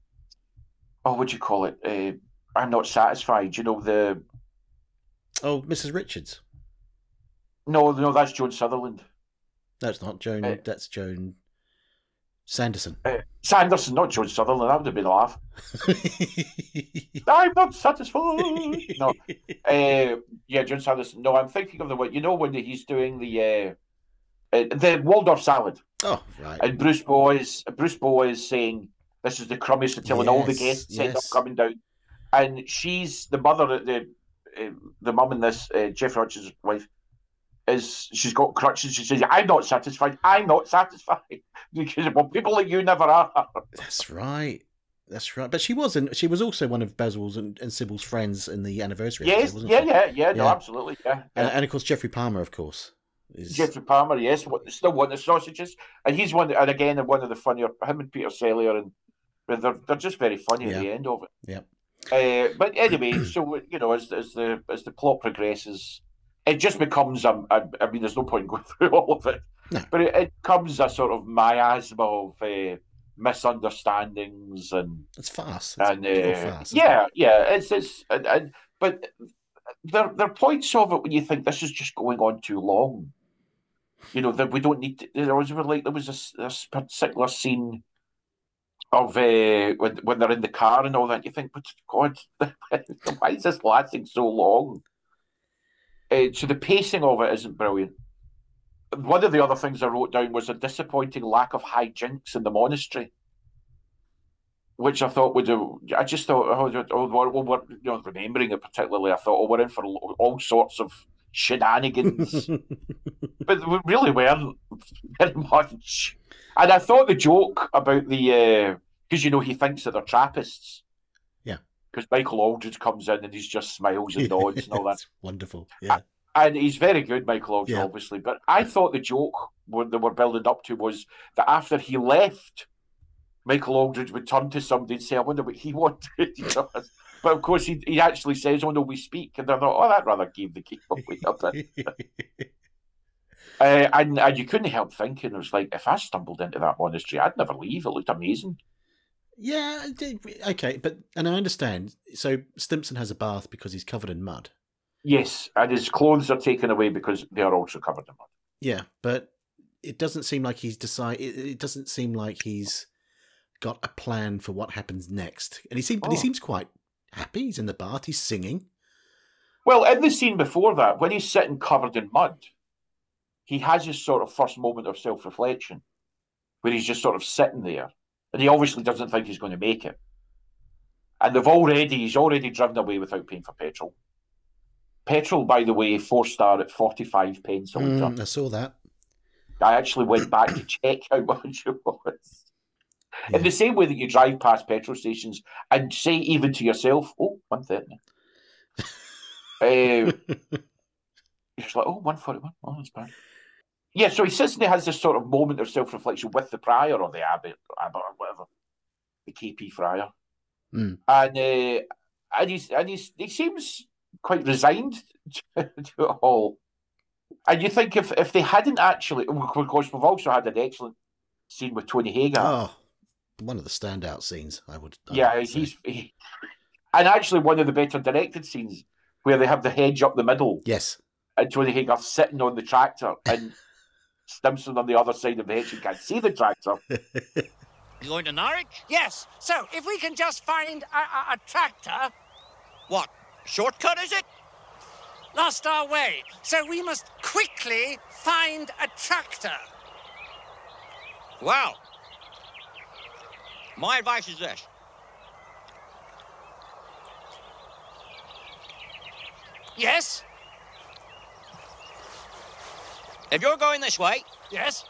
oh, what do you call it? Uh, I'm not satisfied. You know the Oh, Mrs. Richards. no, no, that's Joan Sutherland. That's not Joan. Uh, that's Joan Sanderson. Uh, Sanderson, not Joan Sutherland. That would have been a laugh. I'm not satisfied. No, uh, yeah, Joan Sanderson. No, I'm thinking of the one. You know when he's doing the uh, uh, the Waldorf salad, oh, right. and Bruce Boa, Bruce Boa saying this is the crummiest until and all the Yes, guests end up yes. coming down, and she's the mother, the uh, the mum in this, uh, Jeff Rogers' wife. Is she's got crutches? She says, "I'm not satisfied. I'm not satisfied because well, people like you never are." That's right. That's right. But she wasn't. She was also one of Basil's and, and Sybil's friends in the anniversary. Yes, episode, yeah, she? yeah, yeah, no, absolutely, yeah. And, yeah. and of course, Geoffrey Palmer, of course, is Geoffrey Palmer, yes, what- still one of the sausages, and he's one, and again, one of the funnier. Him and Peter Cellier, and but they're they're just very funny Yeah. at the end of it. Yeah. Uh, but anyway, so you know, as as the as the plot progresses, it just becomes a, a I mean, there's no point in going through all of it, No. but it, it becomes a sort of miasma of uh, misunderstandings and It's fast. It's and uh, isn't yeah, yeah, it's it's and, and but there there are points of it when you think this is just going on too long. You know that we don't need. To, there was like there was a, a particular scene of uh, when when they're in the car and all that. You think, but God, why is this lasting so long? Uh, so the pacing of it isn't brilliant. One of the other things I wrote down was a disappointing lack of hijinks in the monastery, which I thought would. I just thought, oh, oh we're, we're, you know, remembering it particularly, I thought, oh, we're in for all sorts of shenanigans, but we really weren't very much. And I thought the joke about the because uh, you know he thinks that they're Trappists. Yeah. Because Michael Aldridge comes in and he's just smiles and nods and all that. wonderful. Yeah. And he's very good, Michael Aldridge, yeah. obviously. But I thought the joke what they were building up to was that after he left, Michael Aldridge would turn to somebody and say, "I wonder what he wanted." You know? but of course, he, he actually says, "Oh no, we speak," and they're "Oh, that rather gave the game away." Uh, and, and you couldn't help thinking, it was like, if I stumbled into that monastery, I'd never leave. It looked amazing. Yeah, okay, but and I understand. So Stimpson has a bath because he's covered in mud. Yes, and his clothes are taken away because they are also covered in mud. Yeah, but it doesn't seem like he's decided. It doesn't seem like he's got a plan for what happens next. And he seems, oh. he seems quite happy. He's in the bath. He's singing. Well, in the scene before that, when he's sitting covered in mud, he has his sort of first moment of self reflection where he's just sort of sitting there and he obviously doesn't think he's going to make it. And they've already, he's already driven away without paying for petrol. Petrol, by the way, four star at 45 pence a litre. Mm, I saw that. I actually went back to check how much it was. Yeah. In the same way that you drive past petrol stations and say even to yourself, oh, 130. uh, you're just like, oh, 141. Oh, that's bad. Yeah, so he sits and he has this sort of moment of self reflection with the prior or the abbot, abbot or whatever, the KP friar. Mm. And uh, and he's and he's he seems quite resigned to, to, it all. And you think if if they hadn't actually, of course, we've also had an excellent scene with Tony Haygarth. Oh, one of the standout scenes, I would. I yeah, would he's he, and actually one of the better directed scenes where they have the hedge up the middle. Yes, and Tony Haygarth sitting on the tractor and. Stimpson on the other side of the hedge and can't see the tractor. You going to Norwich? Yes. So if we can just find a, a, a tractor. What? Shortcut is it? Lost our way. So we must quickly find a tractor. Well, my advice is this. Yes? If you're going this way. Yes.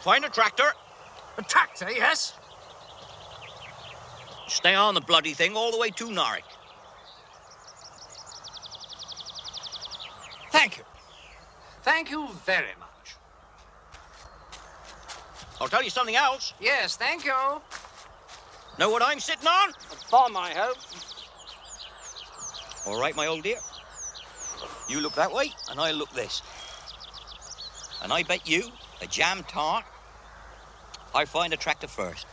Find a tractor. A tractor, yes. Stay on the bloody thing all the way to Norwich. Thank you. Thank you very much. I'll tell you something else. Yes, thank you. Know what I'm sitting on? A bomb, I hope. All right, my old dear. You look that way, and I look this. And I bet you, a jam tart, I find a tractor first.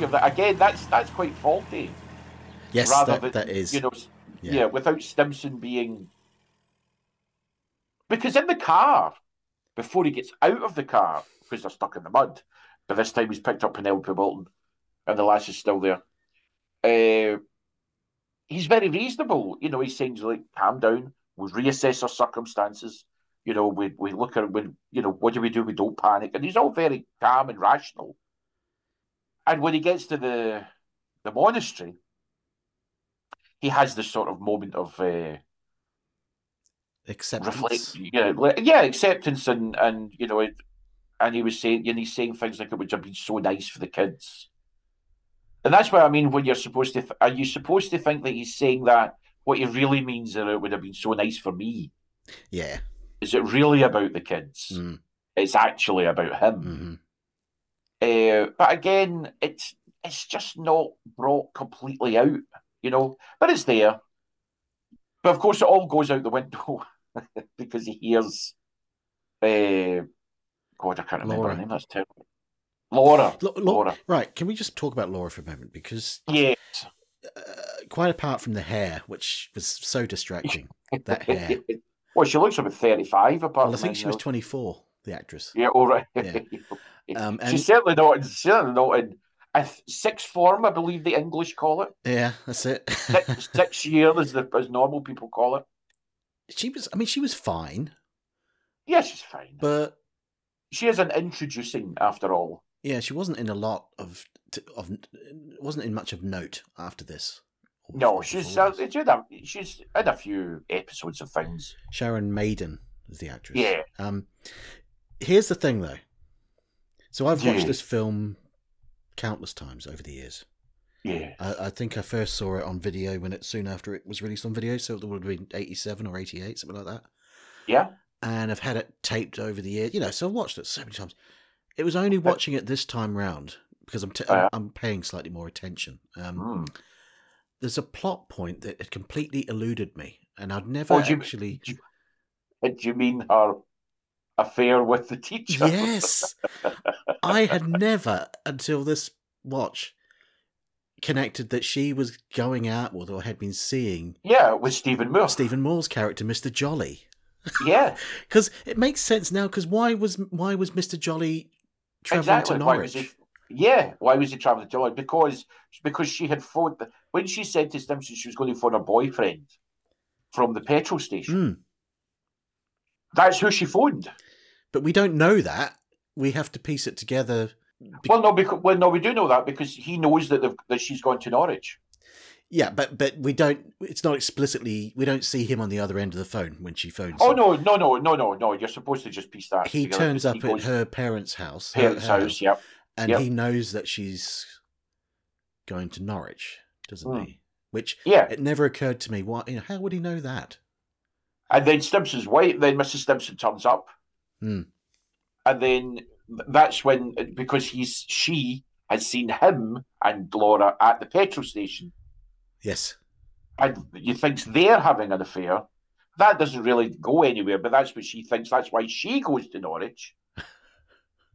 Again, that's that's quite Fawlty. Yes, Rather that, than, that is. You know, yeah. yeah, without Stimpson being because in the car, before he gets out of the car because they're stuck in the mud. But this time he's picked up Penelope Wilton and the lass is still there. Uh, he's very reasonable. You know, he seems like, calm down, we'll reassess our circumstances. You know, we, we look at when, you know, what do we do? We don't panic. And he's all very calm and rational. And when he gets to the the monastery, he has this sort of moment of uh, acceptance. Reflect, yeah, yeah, acceptance, and and you know, it, and he was saying, and he's saying things like it would have been so nice for the kids, and that's what I mean. When you're supposed to, are you supposed to think that he's saying that? What he really means that it would have been so nice for me. Yeah. Is it really about the kids? Mm. It's actually about him. Mm-hmm. Uh, but again, it's it's just not brought completely out, you know. But it's there. But of course, it all goes out the window because he hears. Uh, God, I can't remember Laura. her name. That's terrible. Laura. L- Laura. Right. Can we just talk about Laura for a moment? Because yes, uh, quite apart from the hair, which was so distracting. that hair. well, she looks about thirty-five. Apart Well, I think she was twenty-four. The actress. Yeah, all right. Yeah. Um, and She's certainly not. in- Certainly not in sixth form, I believe the English call it. yeah, that's it. Six, six year, as the as normal people call it. She was. I mean, she was fine, Yeah, she's fine. but She is an introducing, after all. yeah, she wasn't in a lot of of. wasn't in much of note after this. No, she's uh, she's in a, she's in a few episodes of things. Sharon Maiden is the actress. Yeah. Um, here's the thing, though. So I've watched Yeah. this film countless times over the years. Yeah. I, I think I first saw it on video when it soon after it was released on video, so it would have been eighty-seven or eighty-eight, something like that. Yeah. And I've had it taped over the years, you know. So I've watched it so many times. It was only watching it this time round because I'm t- Oh, yeah. I'm, paying slightly more attention. Um, Mm. There's a plot point that had completely eluded me, and I'd never Oh, actually. do you- Do you mean her affair with the teacher? Yes. I had never until this watch connected that she was going out with or had been seeing yeah, with Stephen Moore. Stephen Moore's character, Mr. Jolly. Yeah, Because it makes sense now. Because why was why was Mr. Jolly traveling exactly. to Why Norwich? was he? Yeah, why was he traveling to Norwich? Because because she had phoned when she said to Stimpson she was going to phone her boyfriend from the petrol station. Hmm. That's who she phoned. But we don't know that. We have to piece it together. Well, no, because well, no, we do know that because he knows that that she's gone to Norwich. yeah, but but we don't. It's not explicitly. We don't see him on the other end of the phone when she phones. Oh him. no, no, no, no, no, no! You're supposed to just piece that. He together turns up he at her parents' house. parents' her house. Yep. and Yep. he knows that she's going to Norwich, doesn't Hmm. he? Which Yeah. it never occurred to me. Why? You know, how would he know that? And then Stimpson's wife, then Mrs. Stimpson turns up, Hmm. and then that's when because he's she has seen him and Laura at the petrol station, Yes. and you think they're having an affair. That doesn't really go anywhere, but that's what she thinks. That's why she goes to Norwich.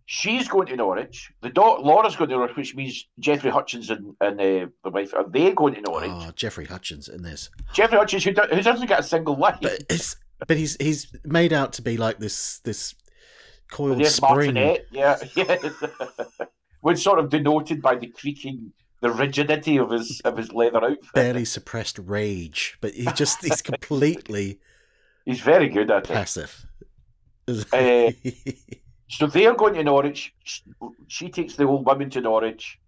She's going to Norwich. The Laura's going to Norwich, which means Geoffrey Hutchings and, and uh, the wife are they going to Norwich? Oh, Geoffrey Hutchings in this. Geoffrey Hutchings, who, do, who doesn't get a single line. But it's but he's he's made out to be like this this coiled There's spring. Martinet, yeah, yeah. when sort of denoted by the creaking, the rigidity of his of his leather outfit. barely suppressed rage, but he just he's completely He's very good at it. passive. Uh, So they're going to Norwich. She, she takes the old woman to Norwich,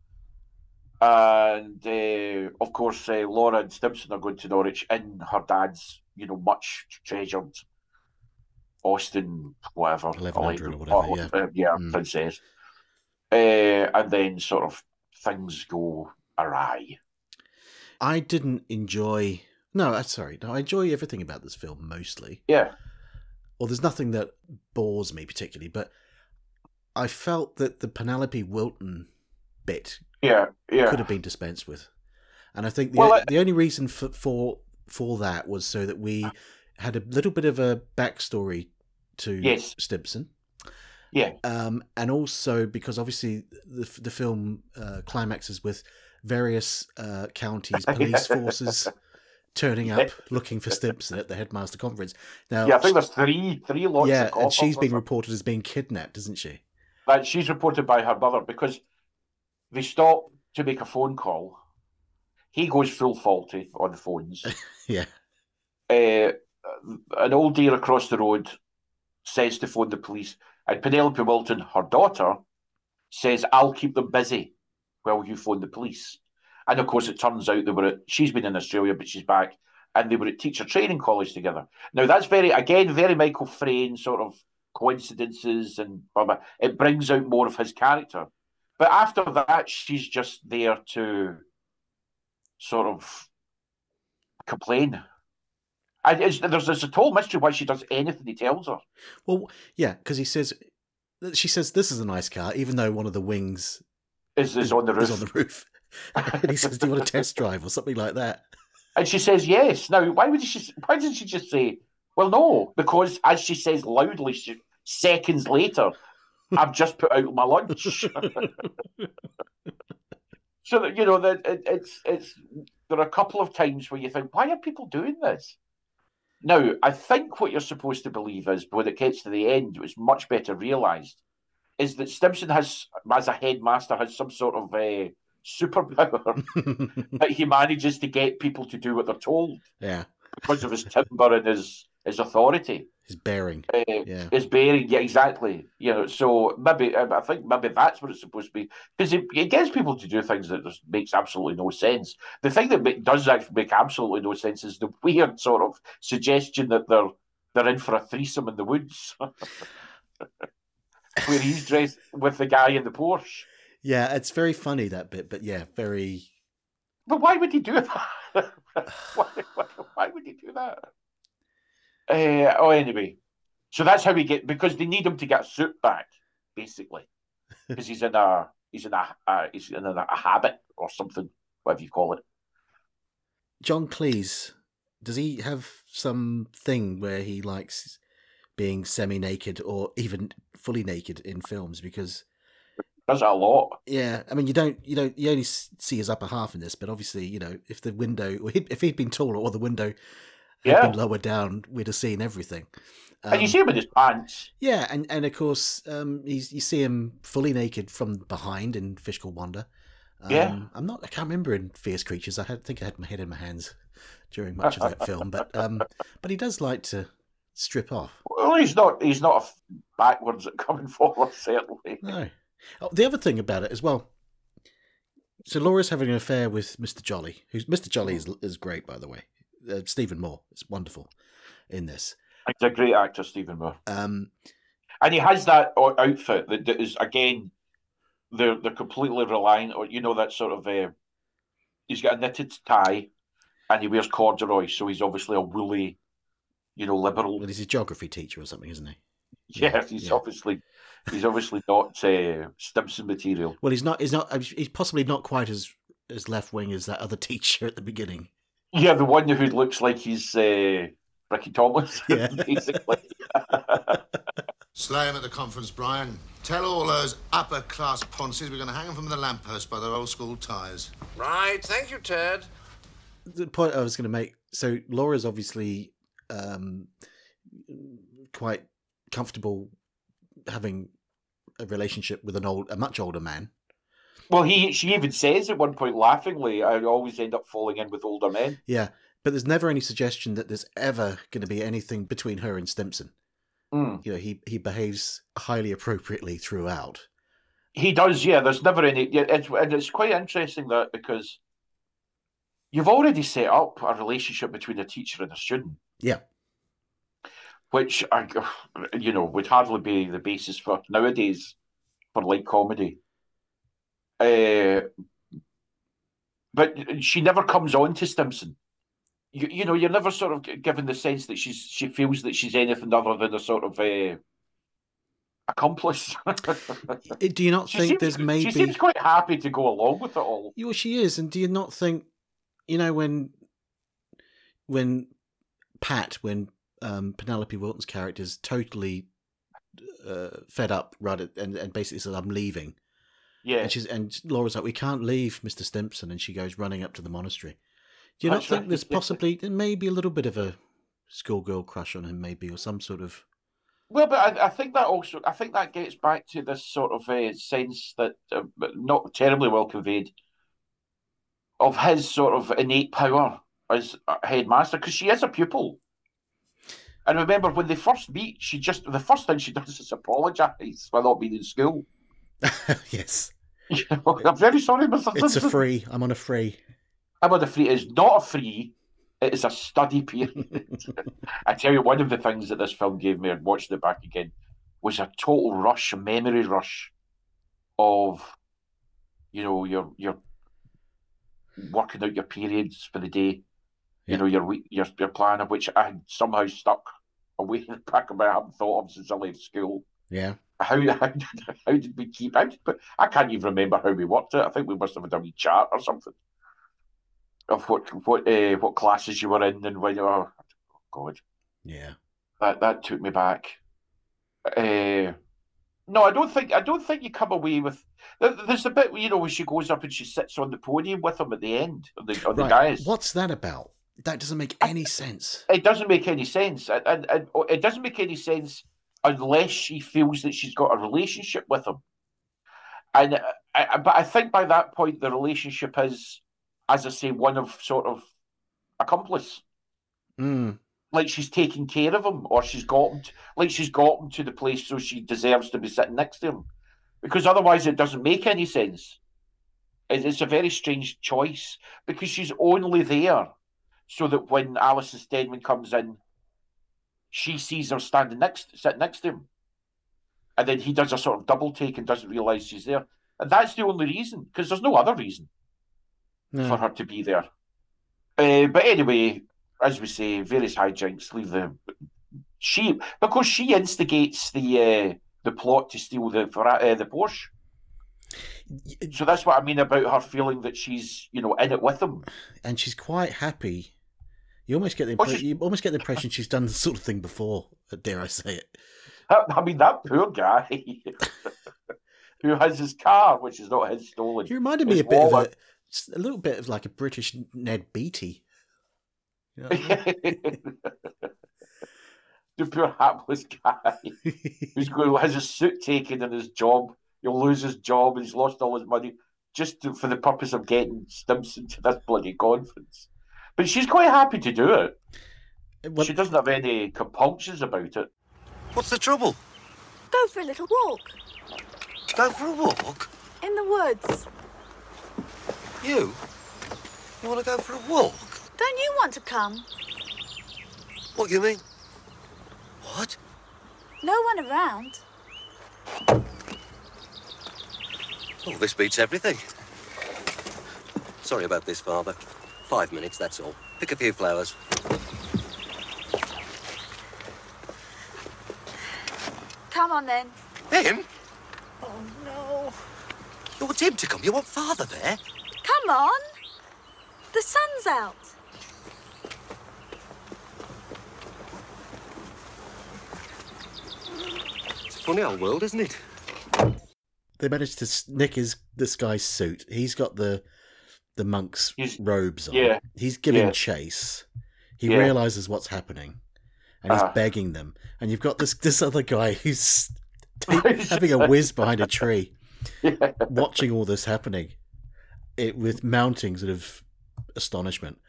and uh, of course uh, Laura and Stimpson are going to Norwich in her dad's, you know, much treasured Austin, whatever, 1100 or whatever, yeah. uh, yeah, Mm. princess. Uh, and then sort of things go awry. I didn't enjoy. No, I'm sorry. No, I enjoy everything about this film mostly. Yeah, Well, there's nothing that bores me particularly, but I felt that the Penelope Wilton bit yeah, yeah. could have been dispensed with, and I think the Well, I- the only reason for for for that was so that we had a little bit of a backstory to Yes. Stimpson. Yeah, um, and also because obviously the the film uh, climaxes with various uh, counties police forces turning up looking for Stimpson at the headmaster conference. Now, yeah. I think there's three, three lots. yeah, of and coffers she's been reported as being kidnapped, isn't she? that she's reported by her mother because they stop to make a phone call. He goes full Fawlty on the phones. Yeah, uh, an old dear across the road says to phone the police, and Penelope Wilton, her daughter, says, "I'll keep them busy while you phone the police." And of course, it turns out they were at, she's been in Australia, but she's back, and they were at teacher training college together. Now that's very again very Michael Frayn sort of coincidences, and blah, blah. it brings out more of his character. But after that, she's just there to sort of complain. It's, there's, there's a total mystery why she does anything he tells her. well, yeah, because he says she says this is a nice car, even though one of the wings Is is on the is roof, on the roof, and he says, "Do you want a test drive or something like that?" and she says yes. Now, why would she? Why didn't she just say, "Well, no"? Because as she says loudly, she, seconds later, I've just put out my lunch. So that you know that it, it's it's there are a couple of times where you think, why are people doing this? Now, I think what you're supposed to believe is when it gets to the end, it was much better realised, is that Stimpson has, as a headmaster, has some sort of a superpower that he manages to get people to do what they're told Yeah. because of his timber and his his authority. His bearing. Uh, Yeah. His bearing, yeah, exactly. You know, so maybe I I think maybe that's what it's supposed to be because it, it gets people to do things that just makes absolutely no sense. The thing that does actually make absolutely no sense is the weird sort of suggestion that they're they're in for a threesome in the woods, where he's dressed with the guy in the Porsche. Yeah, it's very funny that bit, but yeah, very. But why would he do that? why, why, why would he do that? Uh, oh, anyway, so that's how we get because they need him to get a suit back, basically, because he's in a he's in a uh, he's in a, a habit or something, whatever you call it. John Cleese, does he have some thing where he likes being semi-naked or even fully naked in films? Because Does that a lot. yeah, I mean, you don't, you don't, you only see his upper half in this, but obviously, you know, if the window, if he'd been taller or the window had Yeah. been lower down, we'd have seen everything. and you Um, see him with his pants. Yeah, and, and of course, um, he's, you see him fully naked from behind in Fish Called Wanda. Um, Yeah. I'm not. I can't remember in Fierce Creatures. I had, think I had my head in my hands during much of that film, but um, but he does like to strip off. Well, he's not he's not backwards at coming forward, certainly. No. Oh, the other thing about it as well. So Laura's having an affair with Mr. Jolly, who's Mr. Jolly is is great, by the way. Uh, Stephen Moore is wonderful in this. He's a great actor, Stephen Moore. Um, And he has that outfit that, that is again, they're they're completely reliant on you know that sort of. Uh, he's got a knitted tie, and he wears corduroy, so he's obviously a woolly, you know, liberal. well, he's a geography teacher or something, isn't he? Yes, he's yeah. obviously he's obviously not uh, Stimpson material. Well, he's not. He's not. He's possibly not quite as as left wing as that other teacher at the beginning. Yeah, the one who looks like he's uh, Ricky Thomas, Yeah. basically. Slay him at the conference, Brian. Tell all those upper class ponces we're going to hang them from the lamppost by their old school ties. Right, thank you, Ted. the point I was going to make. So Laura's obviously um, quite comfortable having a relationship with an old, a much older man. Well, he she even says at one point laughingly, "I always end up falling in with older men." Yeah, but there's never any suggestion that there's ever going to be anything between her and Stimpson. Mm. You know, he he behaves highly appropriately throughout. He does, yeah. There's never any. It's and it's quite interesting that because you've already set up a relationship between a teacher and a student, Yeah, which I, you know, would hardly be the basis for nowadays for light comedy. Uh, but she never comes on to Stimpson. You, you know, you're never sort of given the sense that she's she feels that she's anything other than a sort of uh, accomplice. Eh, do you not She think seems- there's maybe? She seems quite happy to go along with it all. Well, she is, and do you not think, you know, when when Pat, when um, Penelope Wilton's character is totally uh, fed up, right, and and basically says, "I'm leaving," Yeah. and she's and Laura's like, "We can't leave, Mister Stimpson," and she goes running up to the monastery. Do you not That's think there's possibly there may be a little bit of a schoolgirl crush on him, maybe, or some sort of Well, but I, I think that also, I think that gets back to this sort of uh, sense that, uh, not terribly well conveyed, of his sort of innate power as headmaster, because she is a pupil. And remember, when they first meet, she just, the first thing she does is apologise for not being in school. yes, You know, I'm very sorry, Mr. it's a free. I'm on a free. I'm on a free. It's not a free. It is a study period. I tell you, one of the things that this film gave me, and watching it back again, was a total rush, a memory rush, of, you know, your your working out your periods for the day. Yeah. You know, your week, your your plan of which I had somehow stuck away in the back of my. I haven't thought of since I left school. Yeah, How how how did we keep? How did, but I can't even remember how we worked it. I think we must have done a wee chart or something of what what uh, what classes you were in and when. Oh God, yeah. that that took me back. Uh, No, I don't think I don't think you come away with. there- There's a bit you know where she goes up and she sits on the podium with him at the end of the, on the Right, dais. What's that about? That doesn't make any sense. It doesn't make any sense, and, and it doesn't make any sense unless she feels that she's got a relationship with him. And uh, I, but I think by that point the relationship is, as I say, one of sort of accomplice. Mm. Like she's taking care of him, or she's got him. To, like she's got him to the place so she deserves to be sitting next to him, because otherwise it doesn't make any sense. It's a very strange choice because she's only there so that when Alison Steadman comes in, she sees her standing next, sitting next to him, and then he does a sort of double take and doesn't realise she's there, and that's the only reason because there's no other reason No. for her to be there. Uh, but anyway, as we say, various hijinks leave the she because she instigates the uh, the plot to steal the uh, the Porsche. So that's what I mean about her feeling that she's you know in it with him. and she's quite happy. You almost get the impre- you almost get the impression she's done the sort of thing before. Dare I say it? I mean that poor guy who has his car, which is not his stolen. He reminded me a bit of a, a little bit of like a British Ned Beatty. You know I mean? the poor hapless guy who's going has his suit taken and his job. He'll lose his job and he's lost all his money just to, for the purpose of getting Stimpson to this bloody conference. But she's quite happy to do it. Uh, she doesn't have any compunctions about it. What's the trouble? Go for a little walk. Go for a walk? In the woods. You? You want to go for a walk? Don't you want to come? What do you mean? What? No one around. Oh, this beats everything. Sorry about this, Father. Five minutes, that's all. Pick a few flowers. Come on then. Him? Oh no. You want him to come? You want Father there? Come on. The sun's out. It's a funny old world, isn't it? They managed to nick his this guy's suit. He's got the the monk's robes on. yeah. He's giving Yeah. chase. He Yeah. realizes what's happening, and he's Uh-huh. begging them. And you've got this this other guy who's having a whiz behind a tree, watching all this happening, it with mounting sort of astonishment.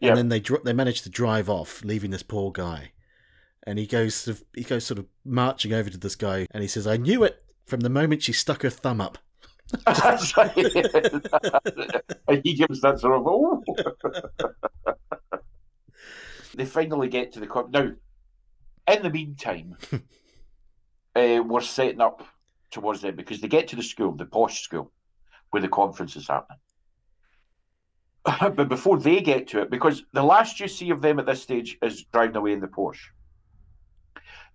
Yeah. And then they they manage to drive off, leaving this poor guy. And he goes sort of, he goes sort of marching over to this guy, and he says, "I knew it from the moment she stuck her thumb up." That's right. he gives that sort of oh. they finally get to the con now. In the meantime, uh, we're setting up towards them because they get to the school, the posh school, where the conference is happening. but before they get to it, because the last you see of them at this stage is driving away in the Porsche.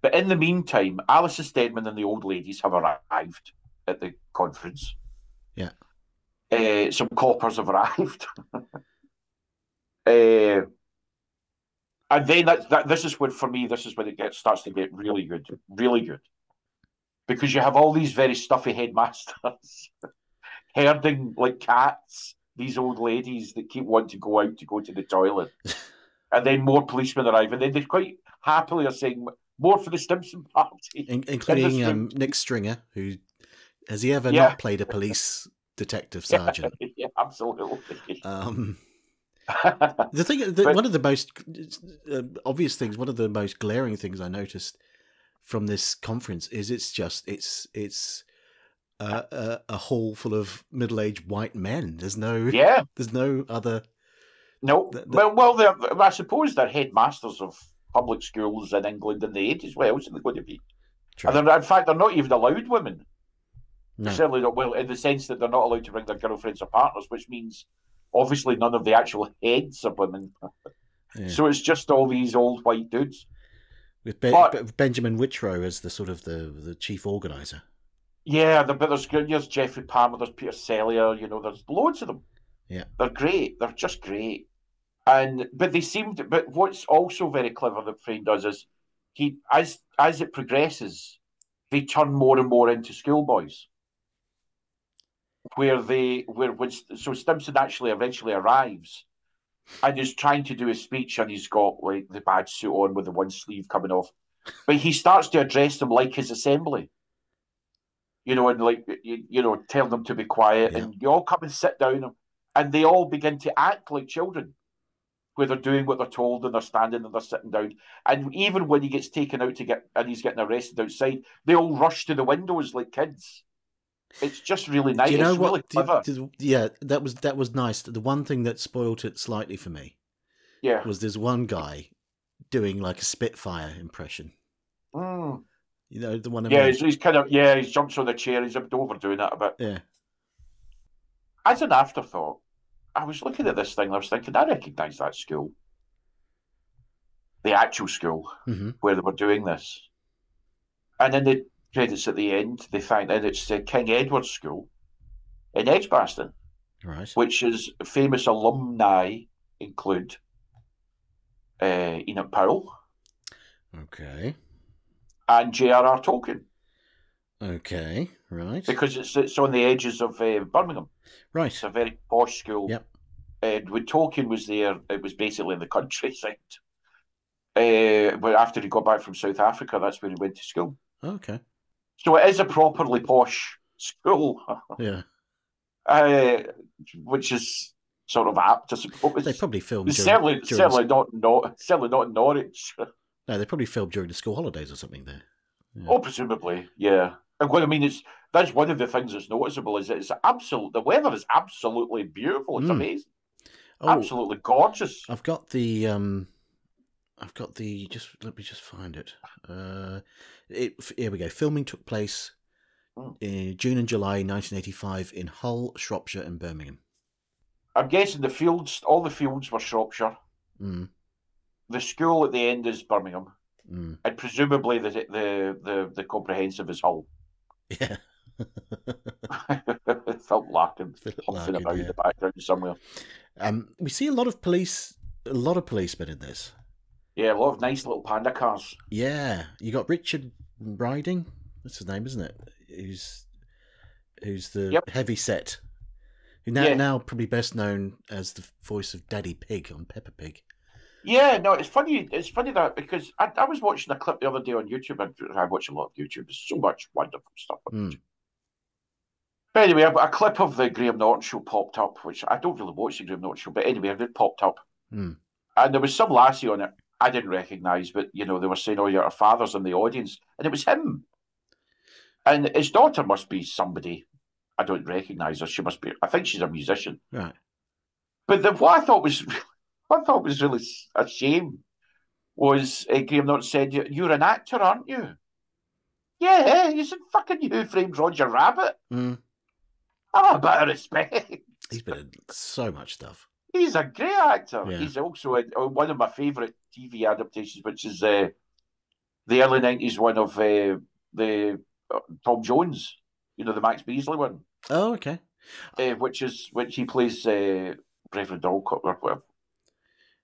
But in the meantime, Alice Steadman and the old ladies have arrived at the conference. Yeah. Uh, some coppers have arrived. uh, and then that, that this is when, for me, this is when it gets starts to get really good, really good, because you have all these very stuffy headmasters herding like cats these old ladies that keep wanting to go out to go to the toilet, and then more policemen arrive, and then they quite happily are saying more for the Stimpson party, In- including um, Nick Stringer, who has he ever Yeah. not played a police detective sergeant? yeah, absolutely. Um, the thing, the, one of the most uh, obvious things, one of the most glaring things I noticed from this conference is it's just it's it's uh, a, a hall full of middle-aged white men. There's no Yeah. there's no other. No, well, well, I suppose they're headmasters of public schools in England in the eighties. Else are they going to be? And in fact, they're not even allowed women. No. Certainly not. Well, in the sense that they're not allowed to bring their girlfriends or partners, which means obviously none of the actual heads are women. Yeah. So it's just all these old white dudes. With ben, But- Benjamin Whitrow as the sort of the the chief organizer. Yeah, the, but there's there's Geoffrey Palmer, there's Peter Cellier, you know, there's loads of them. Yeah. They're great. They're just great. And but they seem to but what's also very clever that Frayn does is he as as it progresses, they turn more and more into schoolboys. Where they where when so Stimpson actually eventually arrives and is trying to do a speech and he's got like the badge suit on with the one sleeve coming off. But he starts to address them like his assembly. You know, and like you, you know, tell them to be quiet and you all come and sit down and they all begin to act like children where they're doing what they're told and they're standing and they're sitting down. And even when he gets taken out to get and he's getting arrested outside, they all rush to the windows like kids. It's just really nice. Do you know it's what? really do- clever. do- yeah, that was that was nice. The one thing that spoilt it slightly for me, Yeah. was there's one guy doing like a Spitfire impression. Mm. You know the one. Yeah, he's, he's kind of yeah, he jumps on the chair. He's overdoing that a bit. yeah. As an afterthought, I was looking at this thing. I was thinking, I recognise that school, the actual school Mhm. where they were doing this. And then the credits at the end, they find that it's the King Edward School in Edgbaston, Right. which is famous alumni include uh, Enoch Powell Okay. and J.R.R. Tolkien, Okay. Right. because it's it's on the edges of uh, Birmingham. Right. It's a very posh school. Yep. And when Tolkien was there, it was basically in the countryside. Uh, but after he got back from South Africa, that's when he went to school. Okay. So it is a properly posh school, Yeah. uh, which is sort of apt, I suppose. They probably filmed during, certainly, during certainly not, not, certainly not in Norwich. No, they probably filmed during the school holidays or something there. Oh, presumably, yeah. And what I mean is that's one of the things that's noticeable is that it's absolute. The weather is absolutely beautiful. It's Mm. amazing, Oh. absolutely gorgeous. I've got the um, I've got the just let me just find it. Uh, it here we go. Filming took place Hmm. in June and July 1985 in Hull, Shropshire, and Birmingham. I'm guessing the fields, all the fields were Shropshire. Mm, The school at the end is Birmingham, mm. and presumably the the the, the comprehensive is Hull. Yeah. Felt Larkin huffing about in the background somewhere. Um, we see a lot of police, a lot of policemen in this. Yeah, a lot of nice little panda cars. Yeah, you got Richard Riding. That's his name, isn't it? Who's who's the Yep. heavy set? Who now Yeah. now probably best known as the voice of Daddy Pig on Peppa Pig. Yeah, no, it's funny. It's funny that because I, I was watching a clip the other day on YouTube. I, I watch a lot of YouTube. There's so much wonderful stuff on. YouTube. But anyway, a, a clip of the Graham Norton show popped up, which I don't really watch the Graham Norton show, but anyway, it popped up, Hmm. and there was some lassie on it I didn't recognise, but you know they were saying, "Oh, your father's in the audience," and it was him. And his daughter must be somebody I don't recognise her. She must be. I think she's a musician. Right. But the, what I thought was, what I thought was really a shame was uh, Graham Norton said, "You- "You're an actor, aren't you?" Yeah, he said, "Fucking you framed Roger Rabbit." Mm. Have a bit of respect. He's been in so much stuff. He's a great actor. Yeah. He's also in, uh, one of my favourite TV adaptations, which is uh, the early nineties one of uh, the uh, Tom Jones. You know the Max Beesley one, Oh, okay. uh, which is which he plays uh, Reverend Alcott or whatever.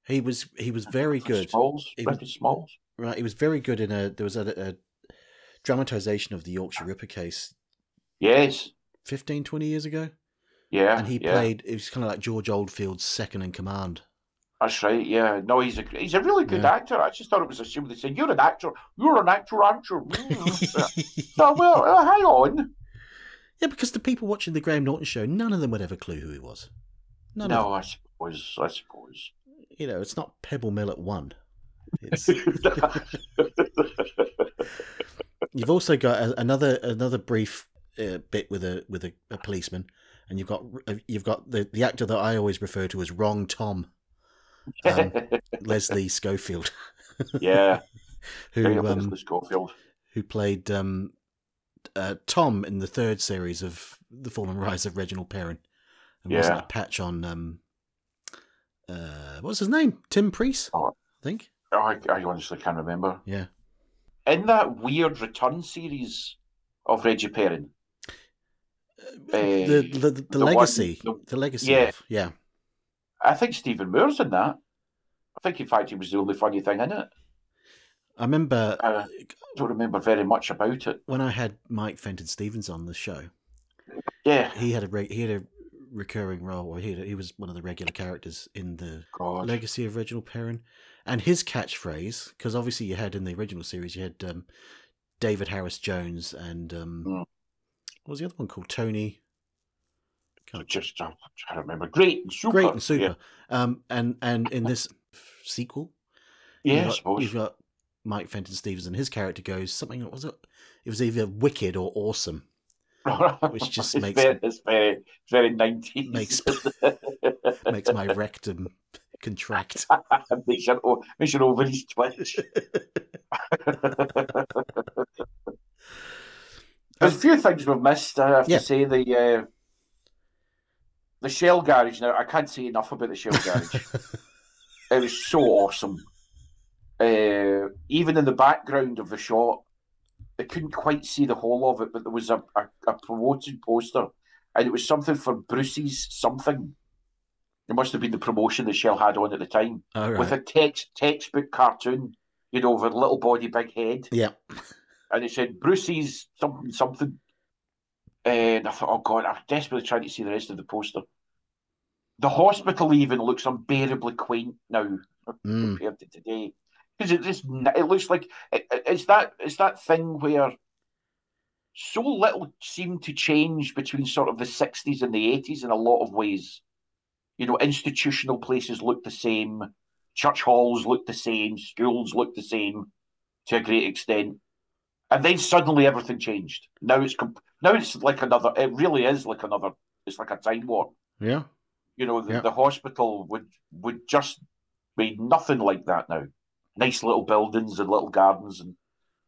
He was he was very good. Smalls, He was- Smalls. Right, he was very good in a. There was a, a dramatization of the Yorkshire Ripper case Yes, 15, 20 years ago, yeah, and he yeah. played. It was kind of like George Oldfield's second in command. That's right. Yeah, no, he's a he's a really good Yeah. actor. I just thought it was a shame they said you're an actor. You're an actor, aren't you? Mm. so, well, uh, hang on. Yeah, because the people watching the Graham Norton show, none of them would ever clue who he was. None no. I suppose. I suppose. You know, it's not Pebble Mill at one. It's, you've also got a, another another brief uh, bit with a with a, a policeman, and you've got uh, you've got the, the actor that I always refer to as Wrong Tom, um, Leslie Schofield, yeah, who um, Leslie Schofield. who played um, uh, Tom in the third series of The Fall and Rise of Reginald Perrin, and wasn't a patch on um, uh, what's his name? Tim Preece, Oh. I think. Oh, I, I honestly can't remember. Yeah. In that weird return series of Reggie Perrin, the the, the, the one- legacy, the- the legacy. yeah. Of, yeah. I think Stephen Moore's in that. I think, in fact, he was the only funny thing in it. I remember. I don't remember very much about it. When I had Mike Fenton Stevens on the show, yeah, he had a re- he had a recurring role, or he had, he was one of the regular characters in the God. Legacy of Reginald Perrin, and his catchphrase, because obviously you had in the original series you had um, David Harris Jones and um, Mm. What was the other one called Tony? Just uh, I don't remember. Great and super. Great and super. Yeah. Um, and and in this sequel, Yeah, you've I got, suppose. you've got Mike Fenton Stevens, and his character goes something. Was it? It was either wicked or awesome, which just it's makes very, it's very, very nineties. makes makes my rectum contract. makes your makes your ovaries twitch. There's a few things we've missed. I have Yeah. to say the uh, the Shell Garage. Now I can't say enough about the Shell Garage. it was so awesome. Uh, even in the background of the shot, they couldn't quite see the whole of it, but there was a, a, a promoted poster, and it was something for Bruce's something. It must have been the promotion that Shell had on at the time, right. with a text textbook cartoon, you know, with a little body, big head, Yeah. And it said Bruce's something something. And I thought, oh god, I'm desperately trying to see the rest of the poster. The hospital even looks unbearably quaint now Mm. compared to today, because it just it looks like it- it's that it's that thing where so little seemed to change between sort of the sixties and the eighties in a lot of ways. You know, institutional places look the same, church halls look the same, schools look the same to a great extent, and then suddenly everything changed. Now it's com- now it's like another. It really is like another. It's like a time warp. Yeah. You know, the, Yeah. the hospital would would just be nothing like that now. Nice little buildings and little gardens, and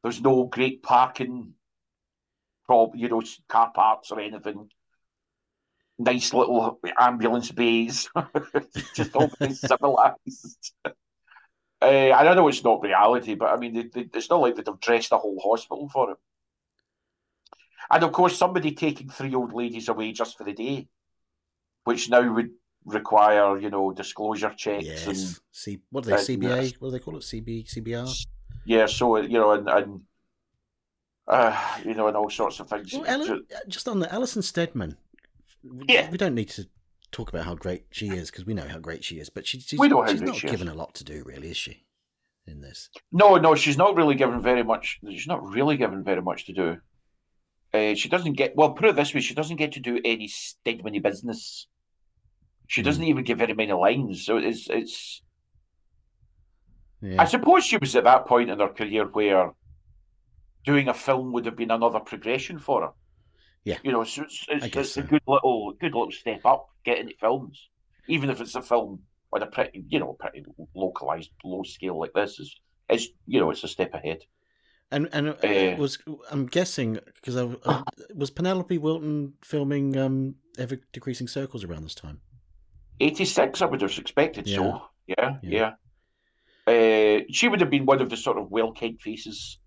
there's no great parking, prob you know, car parks or anything. Nice little ambulance bays, just all civilized. Uh, I don't know it's not reality, but I mean, they, they, it's not like they'd have dressed a whole hospital for it. And of course, somebody taking three old ladies away just for the day, which now would require, you know, disclosure checks and Yes. C. What do they? Uh, CBA. What do they call it? CB. CBR. yeah, so you know, and and uh, you know, and all sorts of things. Well, Ellen, just on the Alison Steadman. Yeah. We don't need to talk about how great she is because we know how great she is, but she, she's, she's not she is. given a lot to do, really, is she? In this. No, no, she's not really given very much. She's not really given very much to do. Uh, she doesn't get well. Put it this way: she doesn't get to do any Stegmany business. She doesn't even get very many lines. So it's it's. Yeah. I suppose she was at that point in her career where doing a film would have been another progression for her. Yeah. You know, so it's, it's, it's a good little good little step up getting into films, even if it's a film on a pretty you know pretty localized low scale like this is it's you know it's a step ahead. And and uh, Eh. was I'm guessing because I, I, was Penelope Wilton filming um, Ever Decreasing Circles around this time. 86, I would have expected so. Yeah, Yeah. yeah. Uh, she would have been one of the sort of well kept faces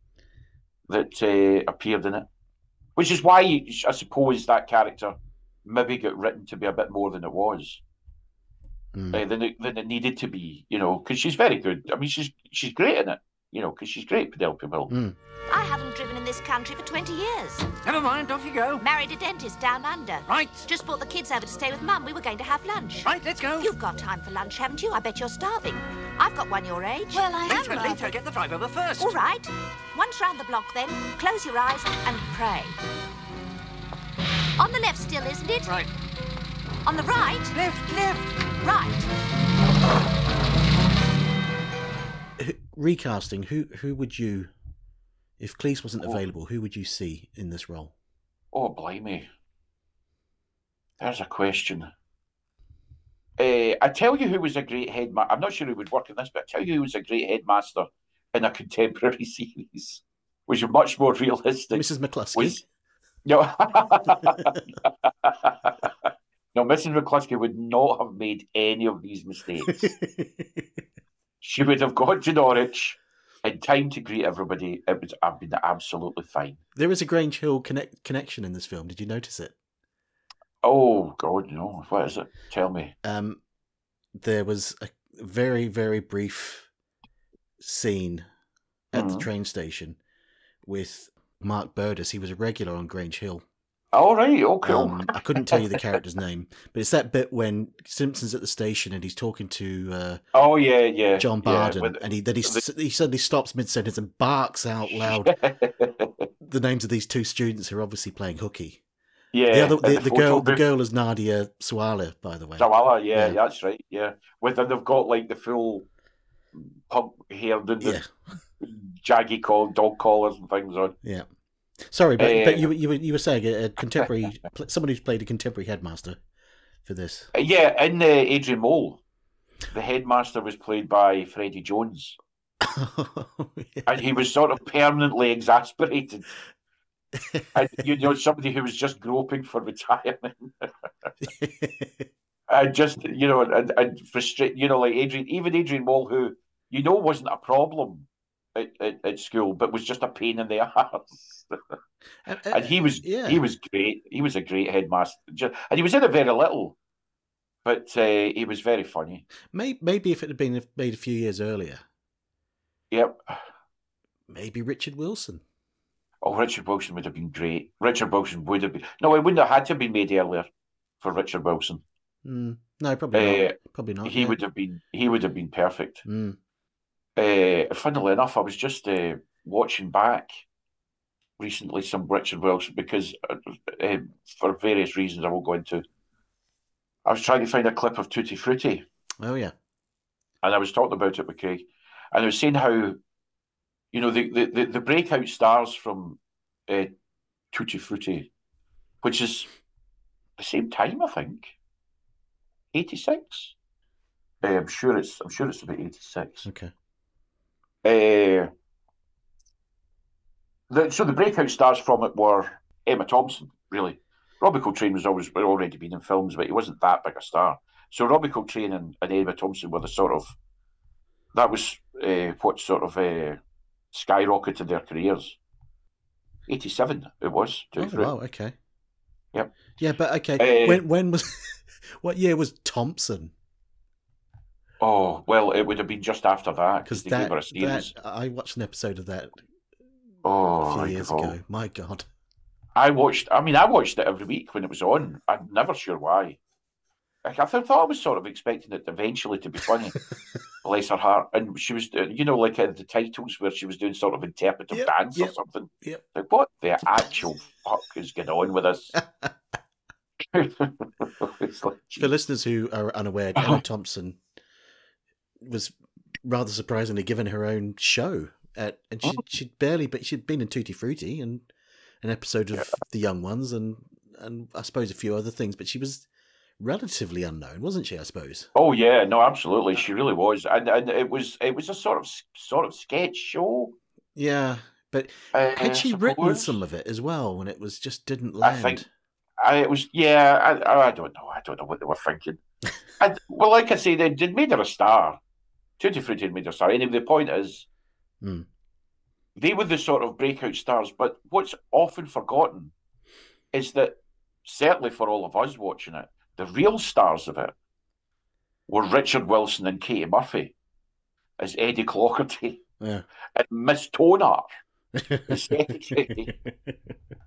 that uh, appeared in it, which is why I suppose that character maybe got written to be a bit more than it was. Mm. Uh, than, it, than it needed to be, you know, because she's very good. I mean, she's she's great in it, you know, because she's great, Penelope Wilton. Hmm. I haven't driven in this country for 20 years. Never mind, off you go. Married a dentist down under. Right. Just brought the kids over to stay with Mum. We were going to have lunch. Right, let's go. You've got time for lunch, haven't you? I bet you're starving. I've got one your age. Well, I am Later, rather. later, get the drive over first. All right. Once round the block, then, close your eyes and pray. On the left still, isn't it? Right. On the right? Left, left. Right. Recasting. Who who would you, if Cleese wasn't Oh. available, who would you see in this role? Oh, blimey. There's a question. Uh, I tell you who was a great headmaster. I'm not sure who would work in this, but I tell you who was a great headmaster in a contemporary series, which was much more realistic. Mrs. McCluskey. Was no, no. Mrs. McCluskey would not have made any of these mistakes. she would have gone to Norwich in time to greet everybody. It would have been absolutely fine. There is a Grange Hill connect, connection in this film. Did you notice it? Oh God, no! What is it? Tell me. Um, there was a very very brief scene at the Mhm. train station with Mark Burgess. He was a regular on Grange Hill. All right, oh cool. Um, I couldn't tell you the character's name, but it's that bit when Stimpson's at the station and he's talking to uh, oh yeah, yeah. John yeah, Barden, with- and he then he, s he suddenly stops mid sentence and barks out loud the names of these two students who are obviously playing hooky. Yeah, the other the, the the girl the girl is Nadia Sawalha, by the way. Sawalha, yeah, Yeah. that's right. Yeah, with and they've got like the full pump hair, the, the Yeah. jaggy call, dog collars and things on. Yeah. Sorry, but, but you, were- you, were- you were saying a, a contemporary, someone who's played a contemporary headmaster for this. Uh, Yeah, in uh, Adrian Mole, the headmaster was played by Freddie Jones, and he was sort of permanently exasperated. and you know, somebody who was just groping for retirement, and just you know, and, and frustrated. You know, like Adrian, even Adrian Mole, who you know wasn't a problem at, at, at school, but was just a pain in the ass. and he was yeah. he was great. He was a great headmaster, and he was in it very little, but uh, he was very funny. Maybe, maybe if it had been made a few years earlier, Yep. maybe Richard Wilson. Oh, Richard Wilson would have been great. Richard Wilson would have been. No, it wouldn't have had to have been made earlier for Richard Wilson. Mm, no, probably Uh, not. Probably not. He yeah. would have been. He would have been perfect. Mm. Uh, funnily enough, I was just uh, watching back recently some Richard Wilson because, uh, uh, for various reasons, I won't go into. I was trying to find a clip of Tutti Frutti, Oh yeah. and I was talking about it with Craig, and I was saying how, you know, the the, the, the breakout stars from uh, Tutti Frutti, which is the same time, I think, eighty six. Uh, I'm sure it's. I'm sure it's about eighty six. Okay. Uh, the, so the breakout stars from it were Emma Thompson, really. Robbie Coltrane was always already been in films, but he wasn't that big a star. So Robbie Coltrane and, and Emma Thompson were the sort of that was uh, what sort of uh, skyrocketed their careers. Eighty seven, it was. Oh, wow. Okay. Yep. Yeah, but okay. Uh, when when was what year was Thompson? Oh well, it would have been just after that Because that, gave her a series. that I watched an episode of that oh, a few years God. ago. My God. I watched. I mean, I watched it every week when it was on. I'm never sure why. Like, I thought I was sort of expecting it eventually to be funny. Bless her heart. And she was, uh, you know, like in the titles where she was doing sort of interpretive Yep, dance or something. yep. Like, what the actual fuck is going on with us? like, For listeners who are unaware, Emma Thompson was rather surprisingly given her own show, at, and Oh. she she'd barely, but she'd been in Tutti Frutti and an episode of The Young Ones, and and I suppose a few other things, but she was relatively unknown, wasn't she? I suppose. oh yeah, no, absolutely, she really was, and and it was it was a sort of sort of sketch show. Yeah, but Uh, had she written some of it as well when it was just didn't land? I think I, it was yeah. I, I don't know. I don't know what they were thinking. and, well, like I say, they did made her a star. Tutti Frutti had made a star. Anyway, the point is, Hmm. they were the sort of breakout stars. But what's often forgotten is that certainly for all of us watching it, the real stars of it were Richard Wilson and Katy Murphy as Eddie Clockerty Yeah. and Miss the secretary,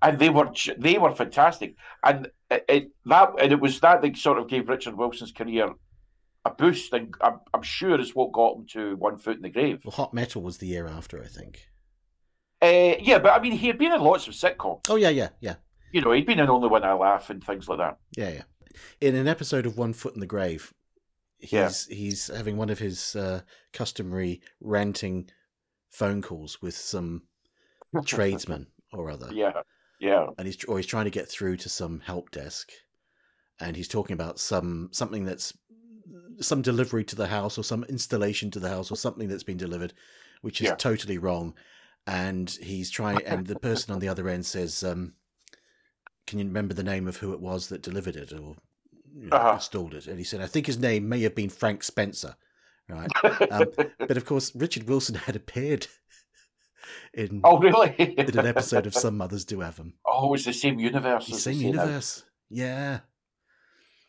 and they were they were fantastic, and it, it that and it was that that sort of gave Richard Wilson's career a boost, and I'm, I'm sure is what got him to One Foot in the Grave. Well, Hot Metal was the year after, I think. Uh, yeah, but I mean, he had been in lots of sitcoms. Oh yeah, yeah, yeah, You know, he'd been in Only When I Laugh and things like that. yeah, yeah. In an episode of One Foot in the Grave, he's Yeah. he's having one of his uh, customary ranting phone calls with some tradesman or other. Yeah, yeah. and he's or he's trying to get through to some help desk, and he's talking about some something that's some delivery to the house or some installation to the house or something that's been delivered, which is Yeah. totally wrong. And he's trying, and the person on the other end says, um, "Can you remember the name of who it was that delivered it or you know, Uh-huh. installed it?" And he said, "I think his name may have been Frank Spencer." Right, um, but of course, Richard Wilson had appeared in Oh, really? in an episode of Some Mothers Do Have 'Em. Oh, it's the same universe. The same universe. Yeah.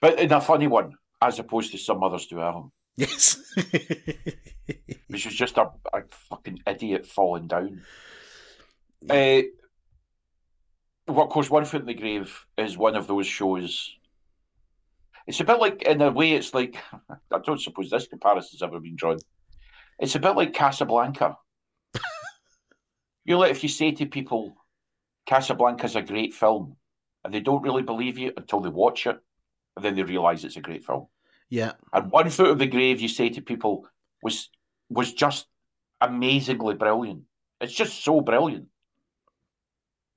but in a funny one, as opposed to some others do have him. Yes. which is just a, a fucking idiot falling down. Uh, well, of course, One Foot in the Grave is one of those shows. It's a bit like, in a way, it's like, I don't suppose this comparison's ever been drawn. It's a bit like Casablanca. you know, like if you say to people, Casablanca's a great film, and they don't really believe you until they watch it, and then they realise it's a great film. Yeah. And One Foot of the Grave, you say to people, was was just amazingly brilliant. It's just so brilliant.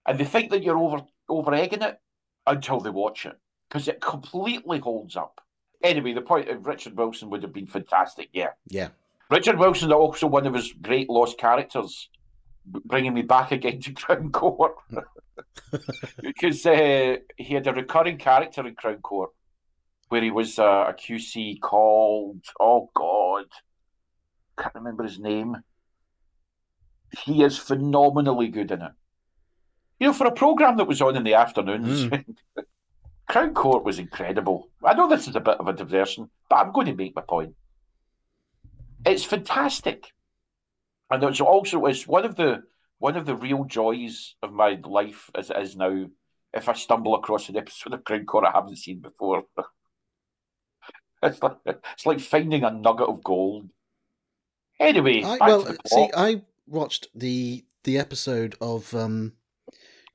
And they think that you're over over egging it until they watch it. Because it completely holds up. Anyway, the point of Richard Wilson would have been fantastic, yeah. Yeah. Richard Wilson also one of his great lost characters, bringing me back again to Crown Court. because uh, he had a recurring character in Crown Court where he was uh, a QC called, oh God, can't remember his name. He is phenomenally good in it. You know, for a program that was on in the afternoons, Crown Court was incredible. I know this is a bit of a diversion, but I'm going to make my point. It's fantastic, and it's also it's one of the one of the real joys of my life as it is now. If I stumble across an episode of Crown Court I haven't seen before, it's like it's like finding a nugget of gold. Anyway, I, well, see. I watched the the episode of um,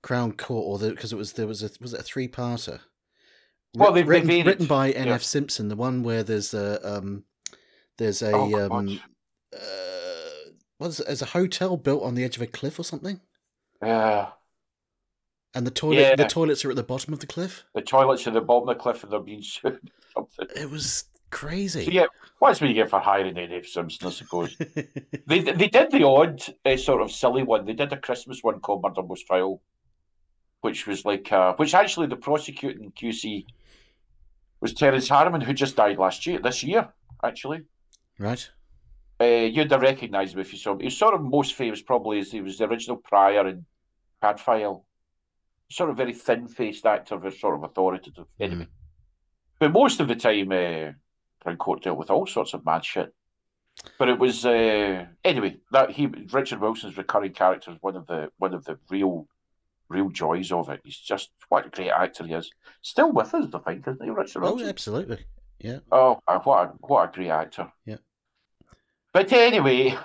Crown Court, or because it was there was a was it a three parter? Well, they've- written, they've written by yeah. N.F. Simpson, the one where there's a um, there's a Oh, um, uh, what's it, there's a hotel built on the edge of a cliff or something, Yeah, and the toilet Yeah. the toilets are at the bottom of the cliff. the toilets are at the bottom of the cliff and they're being sued. something. It was crazy. So yeah, what's what you get for hiring N.F. Simpson, I suppose. they they did the odd uh, sort of silly one. They did a Christmas one called Murder Most Trial, which was like uh, which actually the prosecuting QC was Terrence Hardiman, who just died last year, this year actually. Right. Uh, you'd have recognised him if you saw him. He's sort of most famous probably as he was the original prior in Cadfael. Sort of very thin faced actor, very sort of authoritative. Anyway. But most of the time, uh, Crown Court dealt with all sorts of mad shit. But it was uh, anyway that he Richard Wilson's recurring character is one of the one of the real real joys of it. He's just what a great actor he is. Still with us, I think, isn't he, Richard Oh, Wilson? absolutely. Yeah. Oh, uh, what a what a great actor. Yeah. But anyway,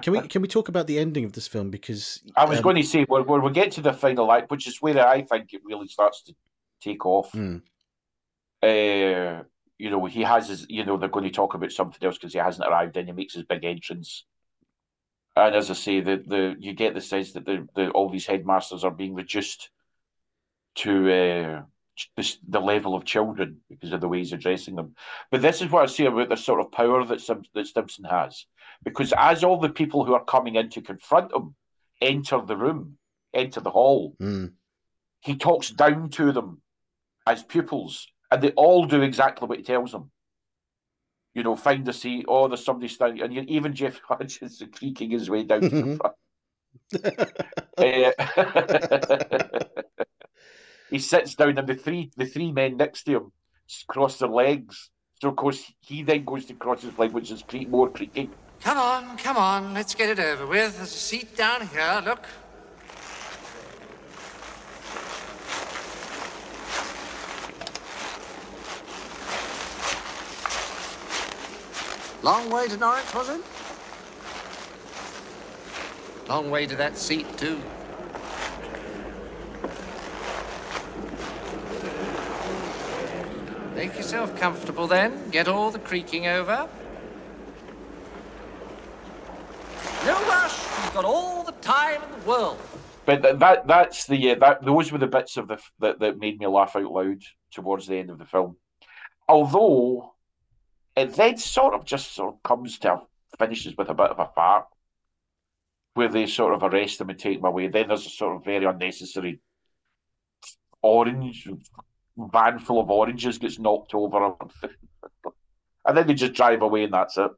Can we can we talk about the ending of this film because I was um, going to say when, when we get to the final act, which is where I think it really starts to take off. Mm. Uh, you know, he has his. You know, they're going to talk about something else because he hasn't arrived in. He makes his big entrance, and as I say, the the you get the sense that the, the all these headmasters are being reduced to uh, the, the level of children because of the way he's addressing them. But this is what I say about the sort of power that Sim, that Stimpson has, because as all the people who are coming in to confront him enter the room, enter the hall, Mm. he talks down to them as pupils, and they all do exactly what he tells them. You know, find a seat. Oh, there's somebody standing, and you, even Jeff Hodges is creaking his way down to the front. Eh, he sits down, and the three the three men next to him cross their legs. So of course he then goes to cross his leg, which is cre- more creaking. Come on, come on, let's get it over with. There's a seat down here, look. Long way to Norwich, was it? Long way to that seat, too. Make yourself comfortable then. Get all the creaking over. No rush. You've got all the time in the world. But that that's the uh, that those were the bits of the that that made me laugh out loud towards the end of the film. Although it then sort of just sort of comes to finishes with a bit of a fart, where they sort of arrest him and take him away. Then there's a sort of very unnecessary orange van full of oranges gets knocked over, and then they just drive away and that's it.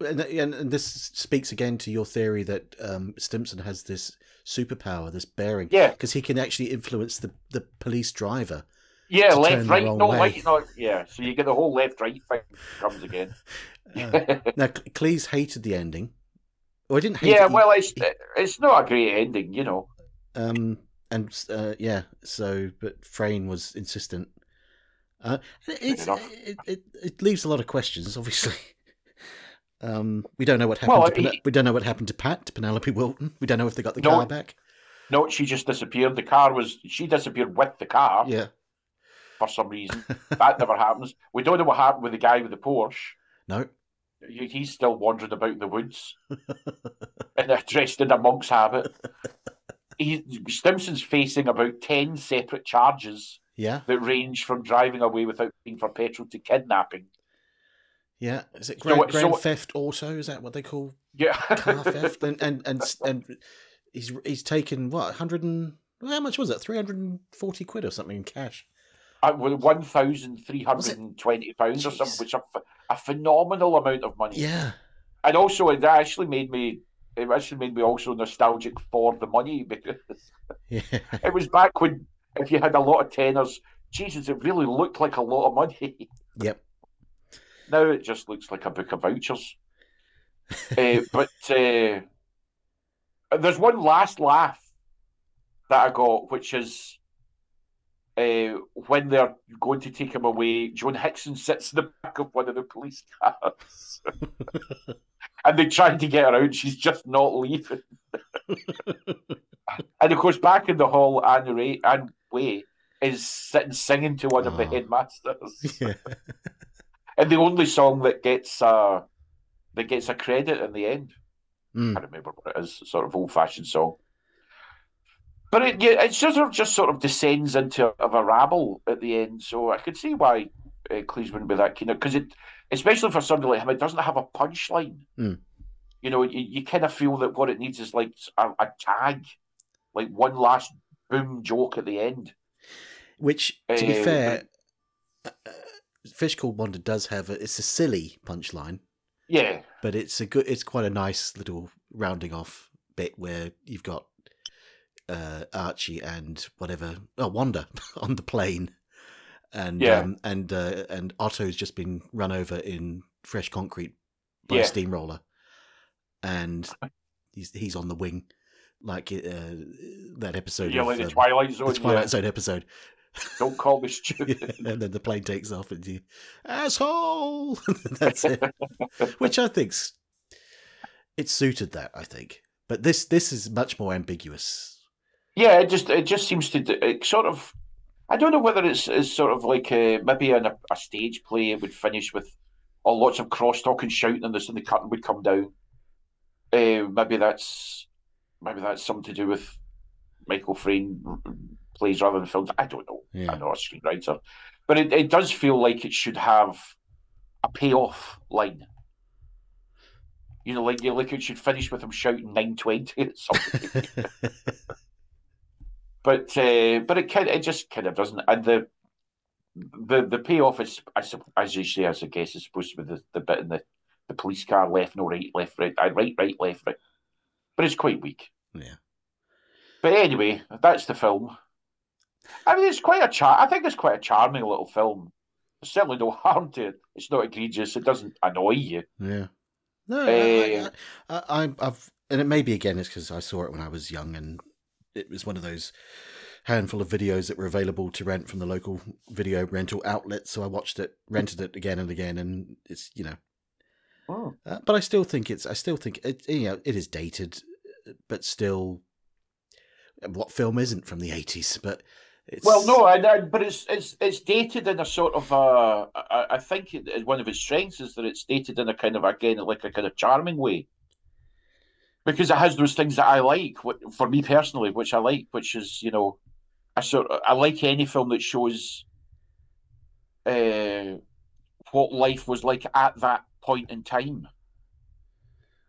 and, and, this speaks again to your theory that um, Stimpson has this superpower, this bearing. Yeah. Because he can actually influence the, the police driver Yeah, left, right, no, way. right, no, yeah. So you get the whole left, right thing comes again. Uh, now, Cleese hated the ending. Well, I didn't hate yeah, it. well, it's it's not a great ending, you know. Um, and uh, yeah, so but Frayn was insistent. Uh, enough. it, it it leaves a lot of questions. Obviously, um, we don't know what happened. Well, to he- we don't know what happened to Pat, to Penelope Wilton. We don't know if they got the No. car back. No, she just disappeared. The car was she disappeared with the car Yeah, for some reason. that never happens. We don't know what happened with the guy with the Porsche. no, He- He's still wandering about the woods and they're dressed in a monk's habit. He, Stimpson's facing about 10 separate charges yeah, that range from driving away without paying for petrol to kidnapping. yeah. Is it grand, so grand what- theft auto? Is that what they call Yeah. car theft? and and and and he's he's taken what hundred and how much was it? Three hundred and forty quid or something in cash. Uh, with one thousand three hundred and twenty pounds or something, which is a, a phenomenal amount of money. Yeah, and also it actually made me it actually made me also nostalgic for the money because yeah. it was back when if you had a lot of tenors, Jesus, it really looked like a lot of money. Yep. Now it just looks like a book of vouchers. uh, but uh, there's one last laugh that I got, which is uh, when they're going to take him away. Joan Hickson sits in the back of one of the police cars, and they try to get her out. She's just not leaving. and of course, back in the hall, Anne, Ray, Ann Way is sitting singing to one of the Oh. headmasters. Yeah. And the only song that gets uh that gets a credit in the end. Mm. I don't remember what it is, sort of old fashioned song. But it yeah, it sort of just sort of descends into of a rabble at the end. So I could see why uh, Cleese wouldn't be that keen because it, especially for somebody like him, it doesn't have a punchline. Mm. You know, you, you kind of feel that what it needs is like a, a tag, like one last boom joke at the end. Which, to be Uh, fair, uh, Fish Called Wanda does have a. It's a silly punchline, Yeah, but it's a good. It's quite a nice little rounding off bit where you've got uh, Archie and whatever, oh Wanda on the plane, and Yeah. um, and uh, and Otto's just been run over in fresh concrete by Yeah. a steamroller, and he's he's on the wing, like uh, that episode. Yeah, of, like the um, Twilight Zone, The Twilight yeah. Zone episode. don't call me stupid. and then the plane takes off and you asshole that's it which i think's it suited that i think but this this is much more ambiguous Yeah, it just it just seems to it sort of. I don't know whether it's, it's sort of like a, maybe in a, a stage play it would finish with oh, lots of crosstalk and shouting, and this and the curtain would come down. Uh, maybe that's maybe that's something to do with Michael Frayn plays rather than films. I don't know. Yeah. I'm not a screenwriter, but it, it does feel like it should have a payoff line. You know, like you like it should finish with him shouting nine twenty or something. but uh, but it kind it just kind of doesn't. And the the the payoff is as you say, as I guess is supposed to be the, the bit in the, the police car left, no right, left, right, uh, right, right, left, right. But it's quite weak. Yeah. But anyway, that's the film. I mean, it's quite a char. I think it's quite a charming little film. There's certainly no harm to it. It's not egregious. It doesn't annoy you. yeah no Eh, I, I, I, i've and it may be again it's because i saw it when i was young and it was one of those handful of videos that were available to rent from the local video rental outlet so i watched it rented it again and again and it's you know Oh. Uh, but I still think it's. I still think it. You know, it is dated, but still, what film isn't from the eighties? But it's Well, no, I, I, but it's it's it's dated in a sort of uh, I, I think it- one of its strengths is that it's dated in a kind of again like a kind of charming way, because it has those things that I like. What for me personally, which I like, which is you know, I sort I like any film that shows, uh, what life was like at that point in time,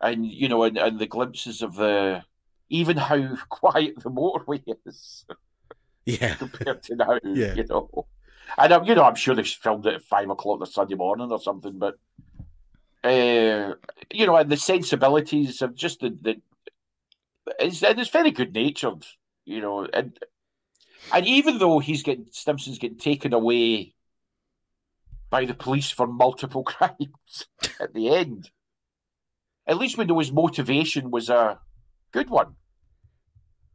and you know, and, and the glimpses of the even how quiet the motorway is yeah, compared to now. Yeah. You know, and I'm, you know, I'm sure they filmed it at five o'clock on Sunday morning or something, but uh, you know, and the sensibilities of just the the it's and it's very good natured, you know, and And even though he's getting Stimpson's getting taken away by the police for multiple crimes at the end, at least we know his motivation was a good one.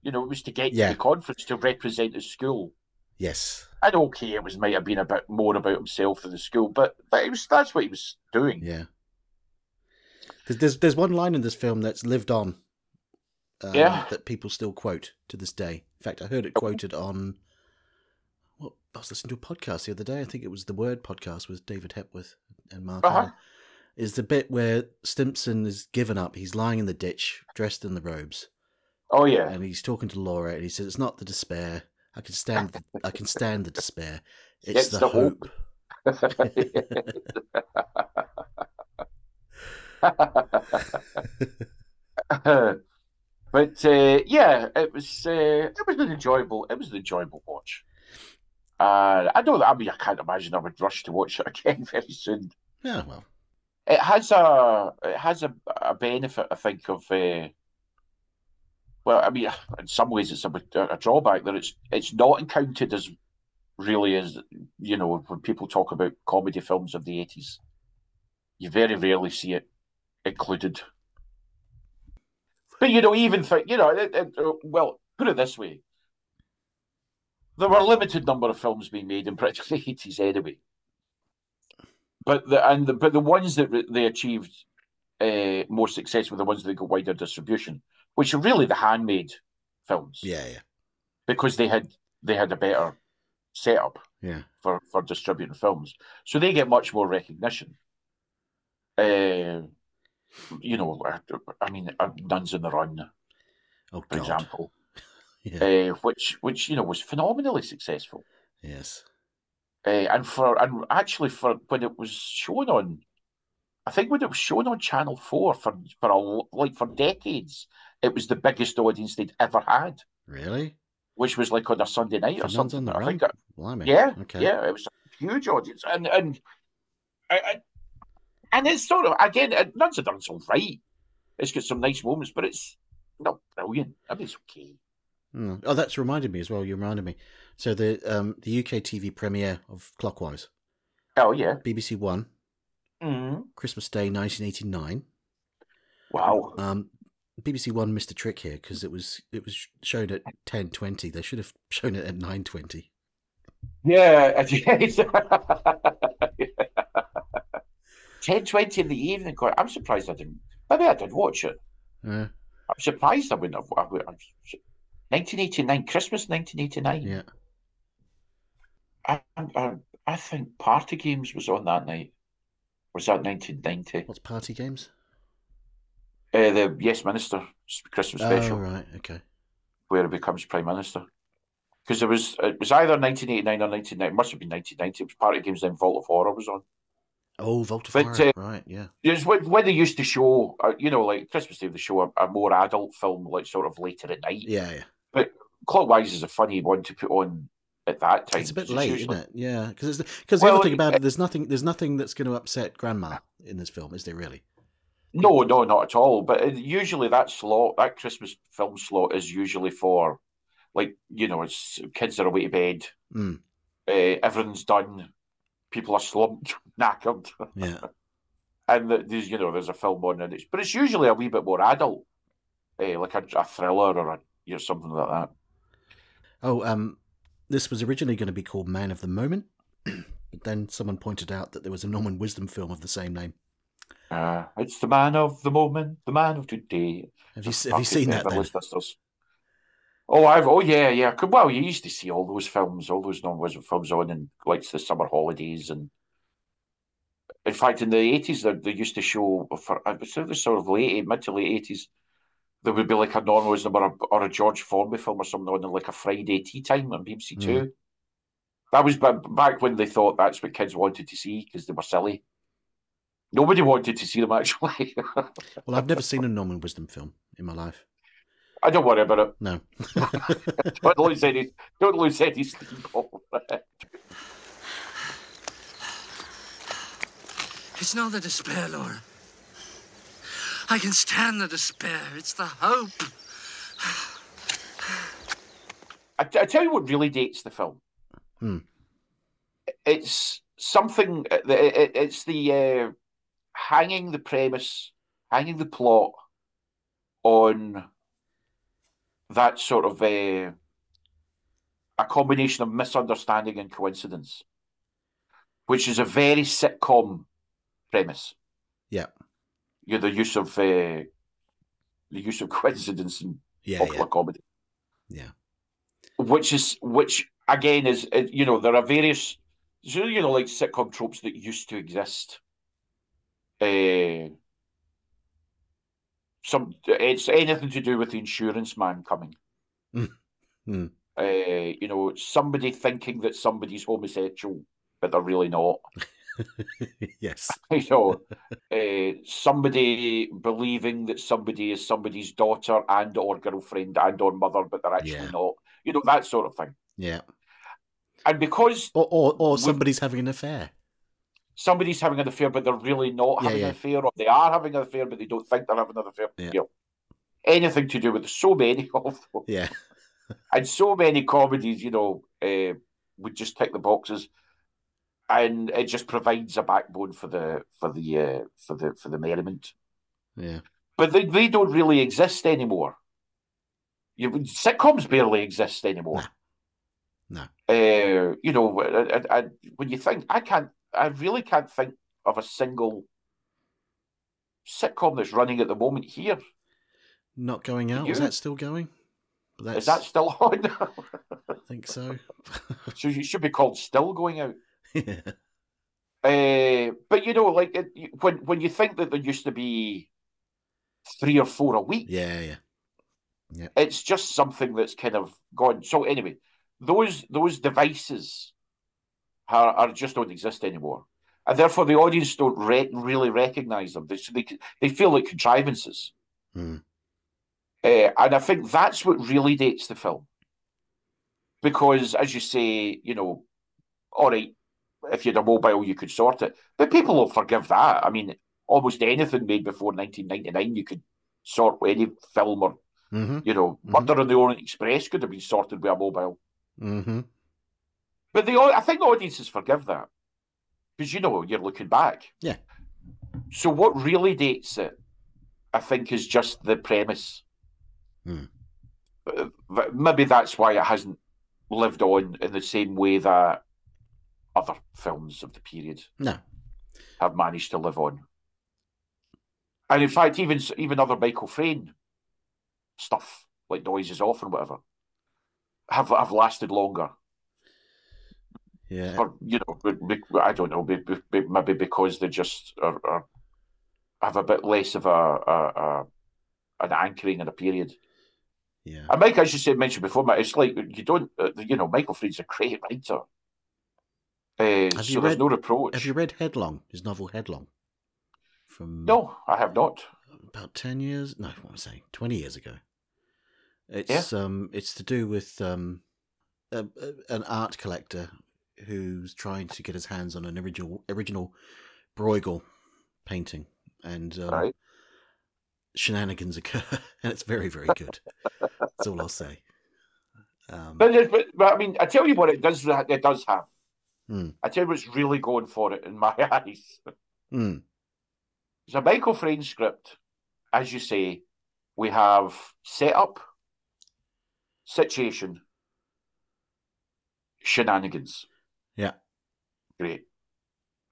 You know, it was to get Yeah. to the conference to represent his school. Yes. And okay, it was might have been a bit more about himself than the school, but that it was that's what he was doing. Yeah. There's, there's there's one line in this film that's lived on. um, Yeah. That people still quote to this day. In fact, I heard it quoted on. Well, I was listening to a podcast the other day. I think it was the Word podcast with David Hepworth and Mark. Uh-huh. Ellen. Is the bit where Stimpson is given up. He's lying in the ditch, dressed in the robes. Oh yeah. And he's talking to Laura, and he says, "It's not the despair. I can stand. The, I can stand the despair. It's, It's the, the hope." but uh, yeah, it was uh, it was an enjoyable it was an enjoyable watch. Uh, I know that I mean I can't imagine I would rush to watch it again very soon. Yeah, well, It has a it has a, a benefit I think of uh, well I mean in some ways it's a, a drawback that it's it's not encountered as really as you know when people talk about comedy films of the eighties. You very rarely see it included. But you know, even think you know, it, it, uh, well, put it this way: there were a limited number of films being made in in the eighties anyway. But the and the, but the ones that they achieved uh, more success were the ones that got wider distribution, which are really the handmade films yeah, yeah, because they had they had a better setup yeah. for, for distributing films. So they get much more recognition. Uh, you know, I mean, Nuns on the Run, Oh for God. example, Yeah. uh, which which you know was phenomenally successful. Yes. Uh, and for and actually for when it was shown on, I think when it was shown on Channel Four for for a, like for decades, it was the biggest audience they'd ever had, Really? which was like on a Sunday night For or Nuns something. I think. it- Yeah, Okay. yeah, it was a huge audience, and and I, I and it's sort of again, uh, Nuns of Dun's all right. It's got some nice moments, but it's not brilliant. I mean, it's okay. Hmm. Oh, that's reminded me as well. You reminded me. So the um the UK TV premiere of Clockwise, Oh yeah, BBC One, mm Christmas Day, nineteen eighty nine. wow. Um, BBC One missed a trick here because it was it was shown at ten twenty. They should have shown it at nine twenty. Yeah. ten twenty in the evening. God, I'm surprised I didn't. Maybe I did watch it. Uh, I'm surprised I wouldn't have. I would, 1989, Christmas 1989. yeah. I, I, I think Party Games was on that night. Was that 1990? What's party games? Uh, the Yes Minister Christmas special, Oh right. Okay. where he becomes Prime Minister. Because it was it was either 1989 or 1990. It must have been 1990. It was Party Games, then Vault of Horror was on. Oh, of But, uh, right. Yeah. It's when, when they used to show, uh, you know, like Christmas Day, they show a, a more adult film, like sort of later at night. Yeah. Yeah. But Clockwise is a funny one to put on at that time. It's a bit late, usually- isn't it? Yeah, because because the Well, other thing about it, there's nothing there's nothing that's going to upset Grandma in this film, is there really? No, no, not at all. But usually that slot, that Christmas film slot, is usually for, like, you know, it's kids are away to bed, Mm. uh, everything's done, people are slumped, knackered, Yeah. and the, there's, you know, there's a film on, and it's, but it's usually a wee bit more adult, uh, like a, a thriller or a, you know, something like that. Oh, um, this was originally going to be called Man of the Moment, but then someone pointed out that there was a Norman Wisdom film of the same name. Uh, it's the man of the moment, the man of today. Have you have you seen that? Then? Oh, I've oh yeah yeah. Well, you used to see all those films, all those Norman Wisdom films on in like the summer holidays, and in fact, in the eighties, they, they used to show for I was the sort of late mid to late eighties. There would be like a Norman Wisdom or a, or a George Formby film or something on like a Friday tea time on BBC Two. Mm. That was ba- back when they thought that's what kids wanted to see because they were silly. Nobody wanted to see them actually. Well, I've never seen a Norman Wisdom film in my life. I don't worry about it. No. don't lose any. Don't lose any sleep over it. It's not the despair, Laura. I can stand the despair. It's the hope. I, I tell you what really dates the film. Hmm. It's something. it- it- It's the uh, hanging the premise, hanging the plot on that sort of uh, a combination of misunderstanding and coincidence, which is a very sitcom premise. Yeah. You know, the use of uh, the use of coincidence in Yeah, popular yeah. comedy Yeah. which is which again is you know there are various you know like sitcom tropes that used to exist uh, some it's anything to do with the insurance man coming Hmm. uh, you know somebody thinking that somebody's homosexual but they're really not yes. you know uh, somebody believing that somebody is somebody's daughter and or girlfriend and or mother but they're actually Yeah. not you know that sort of thing Yeah. and because Or or, or somebody's having an affair. Somebody's having an affair, but they're really not Yeah, having yeah. an affair, or they are having an affair, but they don't think they're having an affair. Yeah. You know, anything to do with so many of them, Yeah. and so many comedies, you know, uh, would just tick the boxes, and it just provides a backbone for the for the uh, for the for the merriment. Yeah. But they they don't really exist anymore. You sitcoms barely exist anymore. No. Uh, you know, I, I, I- when you think, I can't, I really can't think of a single sitcom that's running at the moment here. Not going out. Is that still going? That's, Is that still on? I think so. so it should be called Still Going Out. yeah. Uh, but you know, like it, when when you think that there used to be three or four a week, yeah, Yeah. Yeah. it's just something that's kind of gone. So anyway, those those devices are, are just don't exist anymore, and therefore the audience don't re- really recognize them. They they they feel like contrivances, Hmm. uh, and I think that's what really dates the film. Because, as you say, you know, all right, if you had a mobile, you could sort it, but people will forgive that. I mean, almost anything made before 1999, you could sort any film or Mm-hmm. you know, Murder on the Orient Express could have been sorted with a mobile. Mm-hmm. But the I think audiences forgive that because you know you're looking back. Yeah. So what really dates it, I think, is just the premise. Hmm. Uh, Maybe that's why it hasn't lived on in the same way that other films of the period No. have managed to live on. And in fact, even even other Michael Frayn stuff like Noises Off and whatever have have lasted longer. Yeah. For you know, I don't know, be- be- be- maybe because they just are, are have a bit less of a, a, a an anchoring in a period. Yeah. And Mike, as you said, mentioned before, Mike, it's like you don't, uh, you know, Michael Frayn's a great writer. Uh, Have so you there's read- no reproach. Have you read Headlong? His novel Headlong. From No, I have not. about ten years. No, what am I saying? Twenty years ago. It's um, it's to do with um, a, a- an art collector who's trying to get his hands on an original original Bruegel painting, and um, Right. shenanigans occur, and it's very very good. That's all I'll say. Um, But, but, but I mean, I tell you what, it does. It does have. Hmm. I tell you what's really going for it in my eyes. hmm, It's a Michael Frayn script, as you say. We have setup, situation, shenanigans. Great,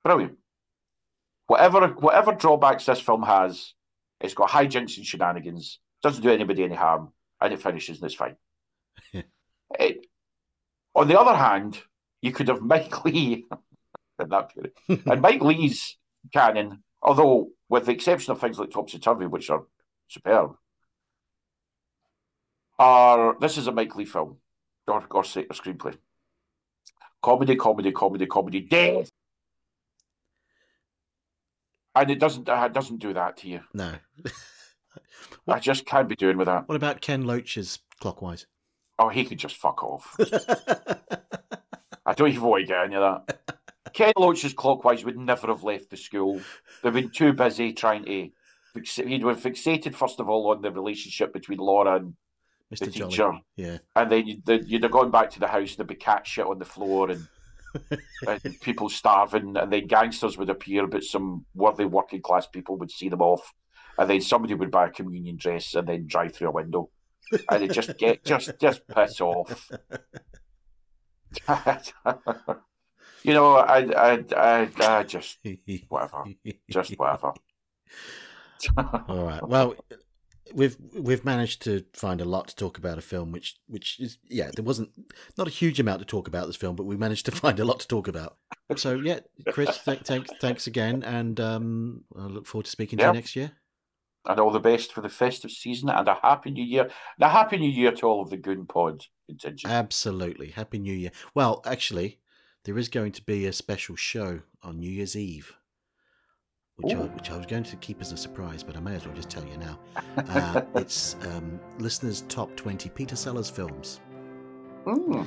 brilliant. Whatever whatever drawbacks this film has, it's got hijinks and shenanigans. Doesn't do anybody any harm, and it finishes and it's fine. It- on the other hand, you could have Mike Leigh in that period, and Mike Leigh's canon, although with the exception of things like Topsy Turvy, which are superb, are this is a Mike Leigh film or or, or screenplay. Comedy, comedy, comedy, comedy, death, and it doesn't it doesn't do that to you. no. I just can't be doing with that. What about Ken Loach's Clockwise? Oh, he could just fuck off. I don't even want to get into that. Ken Loach's clockwise would never have left the school. They've been too busy trying to. Fix, he'd been fixated first of all on the relationship between Laura and Mr. the Jolly. teacher. Yeah. And then you'd, then you'd have gone back to the house, there'd be cat shit on the floor and, and people starving, and then gangsters would appear, but some worthy working class people would see them off. And then somebody would buy a communion dress and then drive through a window. And just get just just piss off. you know, I I I, I just whatever. Just whatever. All right. Well, we've we've managed to find a lot to talk about a film, which which is yeah, there wasn't not a huge amount to talk about this film, but we managed to find a lot to talk about. So yeah, Chris, th- thanks thanks again, and um, I look forward to speaking to you next year. and all the best for the festive season and a happy new year. And a happy new year to all of the Goon Pod contingent. Absolutely, happy New Year. Well, actually, there is going to be a special show on New Year's Eve. Which I, which I was going to keep as a surprise, but I may as well just tell you now. Uh, it's um, listeners' top 20 Peter Sellers films. Mm.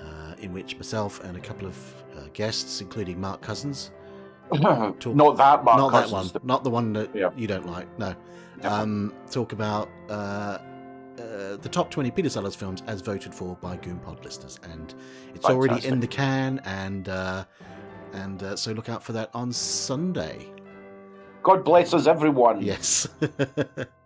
uh, in which myself and a couple of uh, guests, including Mark Cousins, Not that Mark not Cousins, that one, not the one that Yeah. you don't like. No, um, talk about uh, uh, the top twenty Peter Sellers films as voted for by Goon Pod listeners, and it's already in the can, and uh, and uh, so look out for that on Sunday. God bless us, everyone. Yes.